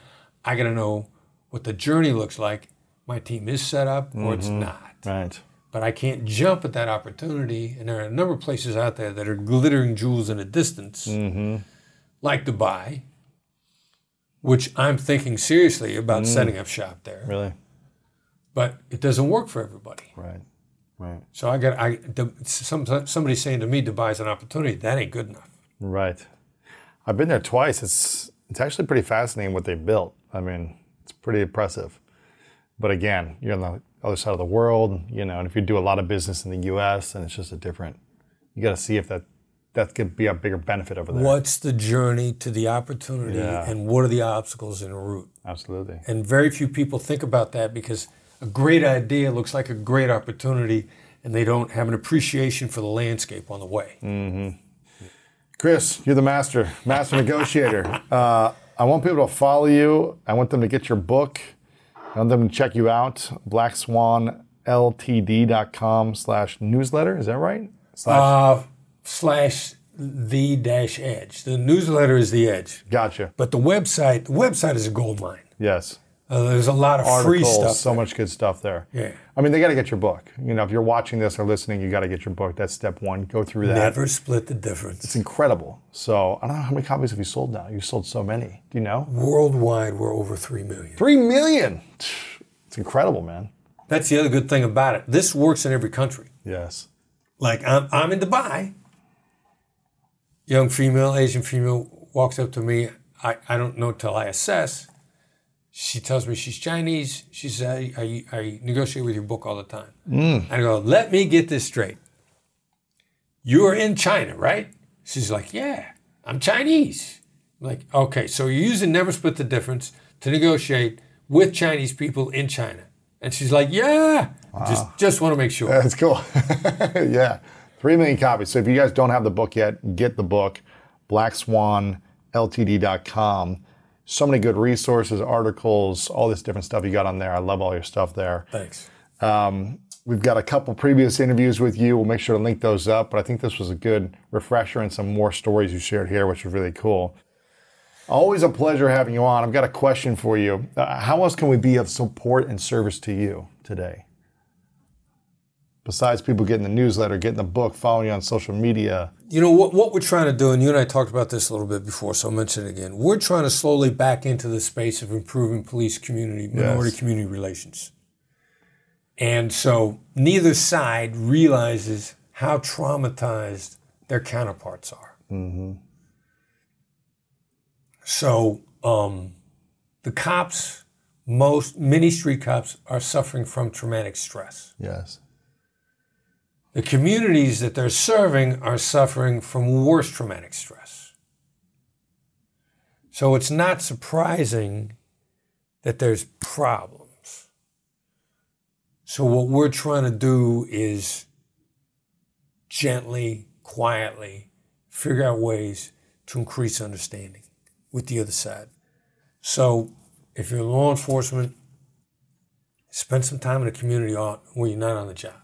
S2: I got to know what the journey looks like. My team is set up or it's mm-hmm. not.
S3: Right.
S2: But I can't jump at that opportunity. And there are a number of places out there that are glittering jewels in the distance, mm-hmm. like Dubai, which I'm thinking seriously about mm. setting up shop there.
S3: Really.
S2: But it doesn't work for everybody.
S3: Right. Right.
S2: So I got I some somebody saying to me Dubai's an opportunity. That ain't good enough.
S3: Right. I've been there twice. It's it's actually pretty fascinating what they built. I mean, it's pretty impressive. But again, you're on the other side of the world, you know, and if you do a lot of business in the US, and it's just a different you gotta see if that that could be a bigger benefit over there.
S2: What's the journey to the opportunity
S3: Yeah.
S2: and what are the obstacles in the route?
S3: Absolutely.
S2: And very few people think about that because a great idea looks like a great opportunity and they don't have an appreciation for the landscape on the way.
S3: Mm. Chris, you're the master, master negotiator. Uh, I want people to follow you. I want them to get your book. I want them to check you out. BlackSwanLTD.com slash newsletter. Is that right? Slash,
S2: Uh, slash the dash edge. The newsletter is the edge.
S3: gotcha.
S2: But the website, the website is a gold mine.
S3: Yes.
S2: Uh, there's a lot of free
S3: Articles,
S2: stuff.
S3: so
S2: there.
S3: much good stuff there.
S2: Yeah.
S3: I mean, they got to get your book. You know, if you're watching this or listening, you got to get your book. That's step one. Go through that.
S2: Never split the difference.
S3: It's incredible. So I don't know how many copies have you sold now. You sold so many. Do you know?
S2: Worldwide, we're over 3 million.
S3: Three million. It's incredible, man.
S2: That's the other good thing about it. This works in every country.
S3: Yes.
S2: Like, I'm, I'm in Dubai. Young female, Asian female walks up to me. I, I don't know till I assess. She tells me she's Chinese. She says, I, I, I negotiate with your book all the time. Mm. I go, let me get this straight. You're in China, right? She's like, yeah, I'm Chinese. I'm like, okay, so you're using Never Split the Difference to negotiate with Chinese people in China. And she's like, yeah, just just want to make sure.
S3: That's cool. yeah. Three million copies. So if you guys don't have the book yet, get the book. BlackSwanLTD.com. So many good resources, articles, all this different stuff you got on there. I love all your stuff there.
S2: Thanks.
S3: Um, we've got a couple previous interviews with you. We'll make sure to link those up. But I think this was a good refresher and some more stories you shared here, which was really cool. Always a pleasure having you on. I've got a question for you. Uh, how else can we be of support and service to you today? Besides people getting the newsletter, getting the book, following you on social media?
S2: You know what what we're trying to do, and you and I talked about this a little bit before, so I'll mention it again. We're trying to slowly back into the space of improving police community, minority
S3: Yes.
S2: community relations. And so neither side realizes how traumatized their counterparts are. So um, the cops, most many street cops are suffering from traumatic stress.
S3: Yes.
S2: The communities that they're serving are suffering from worse traumatic stress. So it's not surprising that there's problems. So what we're trying to do is gently, quietly figure out ways to increase understanding with the other side. So if you're law enforcement, spend some time in the community uh, on- when you're not on the job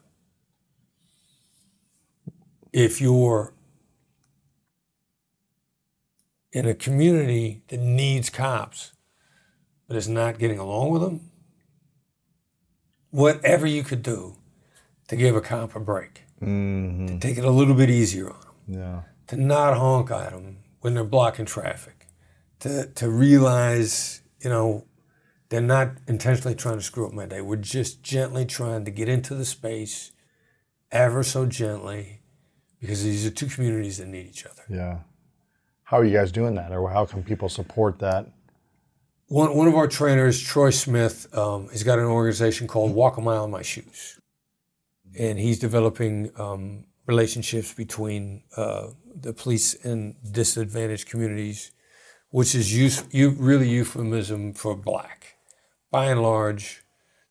S2: if you're in a community that needs cops but is not getting along with them, whatever you could do to give a cop a break, to take it a little bit easier on them,
S3: Yeah.
S2: to not honk at them when they're blocking traffic, to, to realize, you know, they're not intentionally trying to screw up my day. We're just gently trying to get into the space ever so gently because these are two communities that need each other.
S3: Yeah. How are you guys doing that, or how can people support that?
S2: One, one of our trainers, Troy Smith, um, has got an organization called Walk a Mile in My Shoes. And he's developing um, relationships between uh, the police and disadvantaged communities, which is use, you, really euphemism for black. By and large,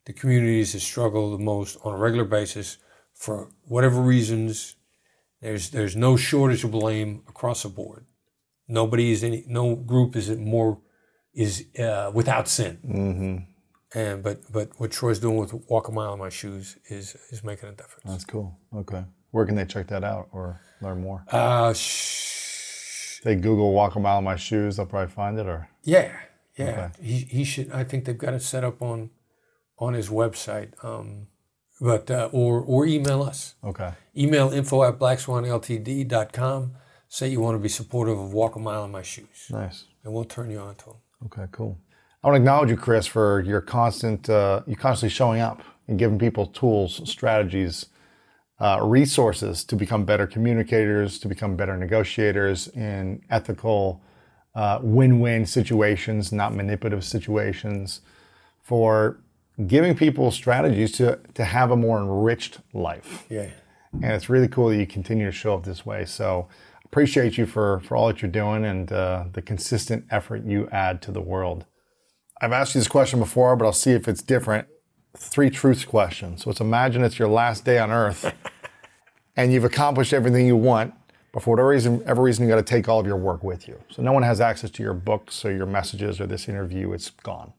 S2: the communities that struggle the most on a regular basis for whatever reasons, there's, there's no shortage of blame across the board. Nobody is any, no group is more is uh, without sin. Mm-hmm. And but but what Troy's doing with Walk a Mile in My Shoes is is making a difference.
S3: That's cool. Okay. Where can they check that out or learn more?
S2: Uh, sh-
S3: they Google "walk a mile in my shoes," they'll probably find it. Or
S2: yeah, yeah. He he should. I think they've got it set up on on his website. Um, but uh, or or email us.
S3: okay,
S2: Email info at blackswanltd.com. Say you want to be supportive of Walk a Mile in My Shoes,
S3: nice.
S2: and we'll turn you on to them.
S3: Okay, cool. I want to acknowledge you, Chris, for your constant, uh, you constantly showing up and giving people tools, strategies, uh, resources to become better communicators, to become better negotiators in ethical, uh, win-win situations, not manipulative situations, for giving people strategies to to have a more enriched life.
S2: Yeah.
S3: and it's really cool that you continue to show up this way. So appreciate you for for all that you're doing and uh, the consistent effort you add to the world. I've asked you this question before, but I'll see if it's different. Three truths question. So it's imagine it's your last day on Earth, and you've accomplished everything you want, but for whatever reason, every reason you got to take all of your work with you. So no one has access to your books or your messages or this interview. It's gone.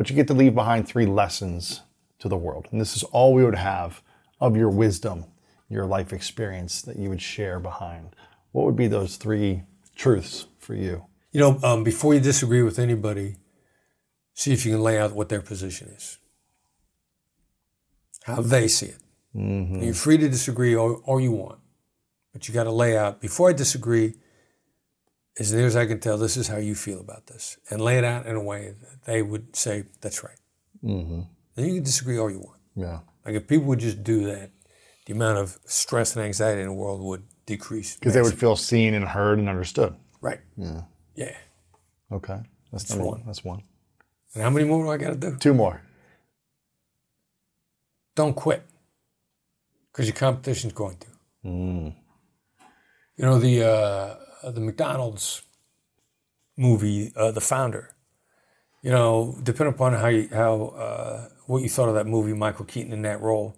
S3: But you get to leave behind three lessons to the world, and this is all we would have of your wisdom, your life experience that you would share behind. What would be those three truths for you?
S2: You know, um, before you disagree with anybody, see if you can lay out what their position is, how they see it.
S3: Mm-hmm.
S2: You're free to disagree all, all you want, but you got to lay out. Before I disagree, as near as I can tell, this is how you feel about this, and lay it out in a way that they would say that's right.
S3: Mm-hmm.
S2: Then you can disagree all you want.
S3: Yeah.
S2: Like if people would just do that, the amount of stress and anxiety in the world would decrease.
S3: Because they would feel seen and heard and understood.
S2: right. Yeah. Yeah.
S3: Okay. That's, number
S2: one.
S3: That's one.
S2: And how many more do I got to do?
S3: Two more.
S2: don't quit because your competition's going to. You know the uh, the McDonald's movie, uh, The Founder. You know, depending upon how you, how uh, what you thought of that movie, Michael Keaton in that role.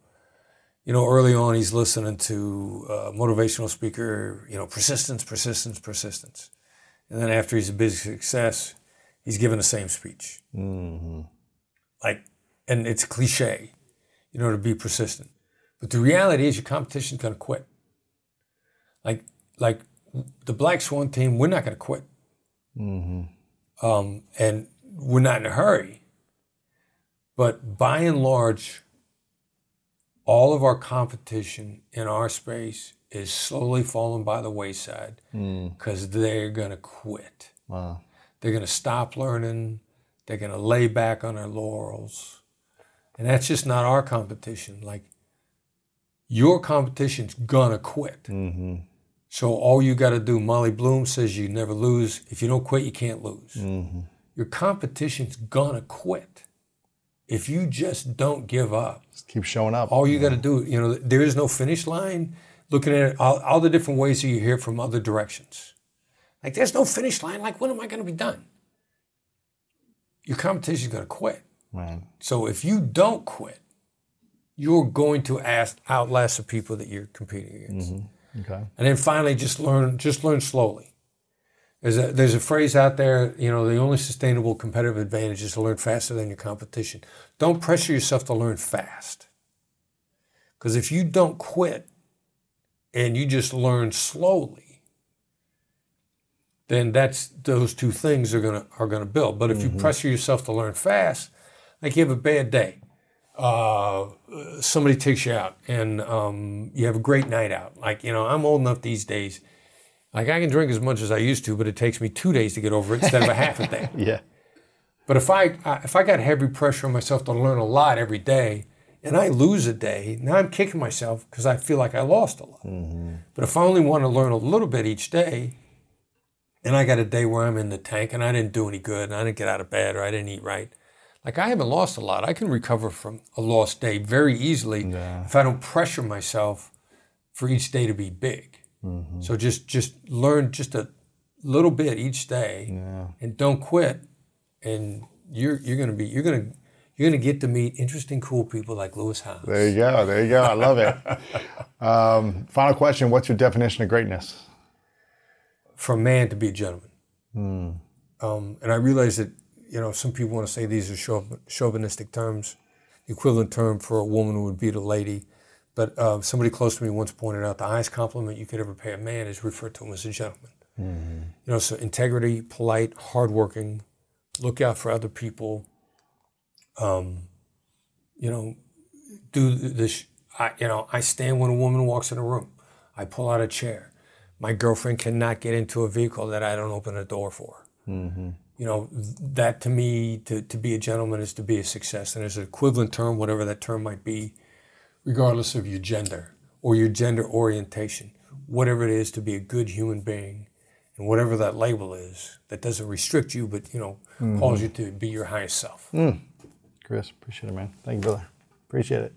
S2: You know, early on he's listening to a motivational speaker. You know, persistence, persistence, persistence, and then after he's a big success, he's given the same speech. Like, and it's cliche you know, to be persistent. But the reality is your competition's to quit. Like, like the Black Swan team, we're not going to quit. Mm-hmm. Um, and we're not in a hurry. But by and large, all of our competition in our space is slowly falling by the wayside mm. because they're going to quit.
S3: Wow.
S2: They're going to stop learning. They're going to lay back on their laurels. And that's just not our competition. Like, your competition's going to quit. Mm-hmm. So, all you got to do, Molly Bloom says you never lose. If you don't quit, you can't lose. Mm-hmm. Your competition's to quit. If you just don't give up,
S3: Just keep showing up.
S2: all you got to do, you know, there is no finish line. Looking at it, all, all the different ways that you hear from other directions. Like, there's no finish line. Like, when am I going to be done? Your competition's to quit.
S3: Right.
S2: So if you don't quit, you're going to ask, outlast the people that you're competing against. Mm-hmm.
S3: Okay.
S2: And then finally, just learn, just learn slowly. There's a, there's a phrase out there, you know, the only sustainable competitive advantage is to learn faster than your competition. Don't pressure yourself to learn fast. Because if you don't quit and you just learn slowly, then that's those two things are gonna are gonna build. But if you mm-hmm. pressure yourself to learn fast, like you have a bad day, uh, somebody takes you out, and um, you have a great night out. Like you know, I'm old enough these days. Like I can drink as much as I used to, but it takes me two days to get over it instead of a half a day.
S3: Yeah.
S2: But if I I- if I got heavy pressure on myself to learn a lot every day, and I lose a day, now I'm kicking myself because I feel like I lost a lot. But if I only want to learn a little bit each day, and I got a day where I'm in the tank and I didn't do any good, and I didn't get out of bed or I didn't eat right, like I haven't lost a lot. I can recover from a lost day very easily if I don't pressure myself for each day to be big. So just just learn just a little bit each day, and don't quit. And you're you're gonna be you're gonna you're gonna get to meet interesting, cool people like Lewis Howes.
S3: There you go. There you go. I love it. um, final question What's your definition of greatness?
S2: for a man to be a gentleman. Um, and I realize that you know some people want to say these are chauvinistic terms. The equivalent term for a woman would be the lady. But uh, somebody close to me once pointed out the highest compliment you could ever pay a man is referred to him as a gentleman. You know, so integrity, polite, hardworking, look out for other people. Um, you know, do this. I, you know, I stand when a woman walks in a room. I pull out a chair. My girlfriend cannot get into a vehicle that I don't open a door for. You know, that to me, to, to be a gentleman is to be a success. And there's an equivalent term, whatever that term might be, regardless of your gender or your gender orientation, whatever it is to be a good human being, and whatever that label is, that doesn't restrict you, but, you know, mm-hmm. calls you to be your highest self. Mm.
S3: Chris, appreciate it, man. Thank you, brother. Appreciate it.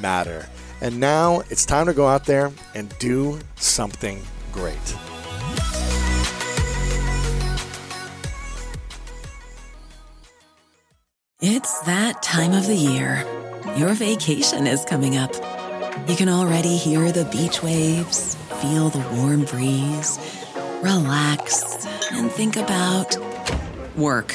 S5: matter. And now it's time to go out there and do something great.
S8: It's that time of the year. Your vacation is coming up. You can already hear the beach waves, feel the warm breeze, relax, and think about work.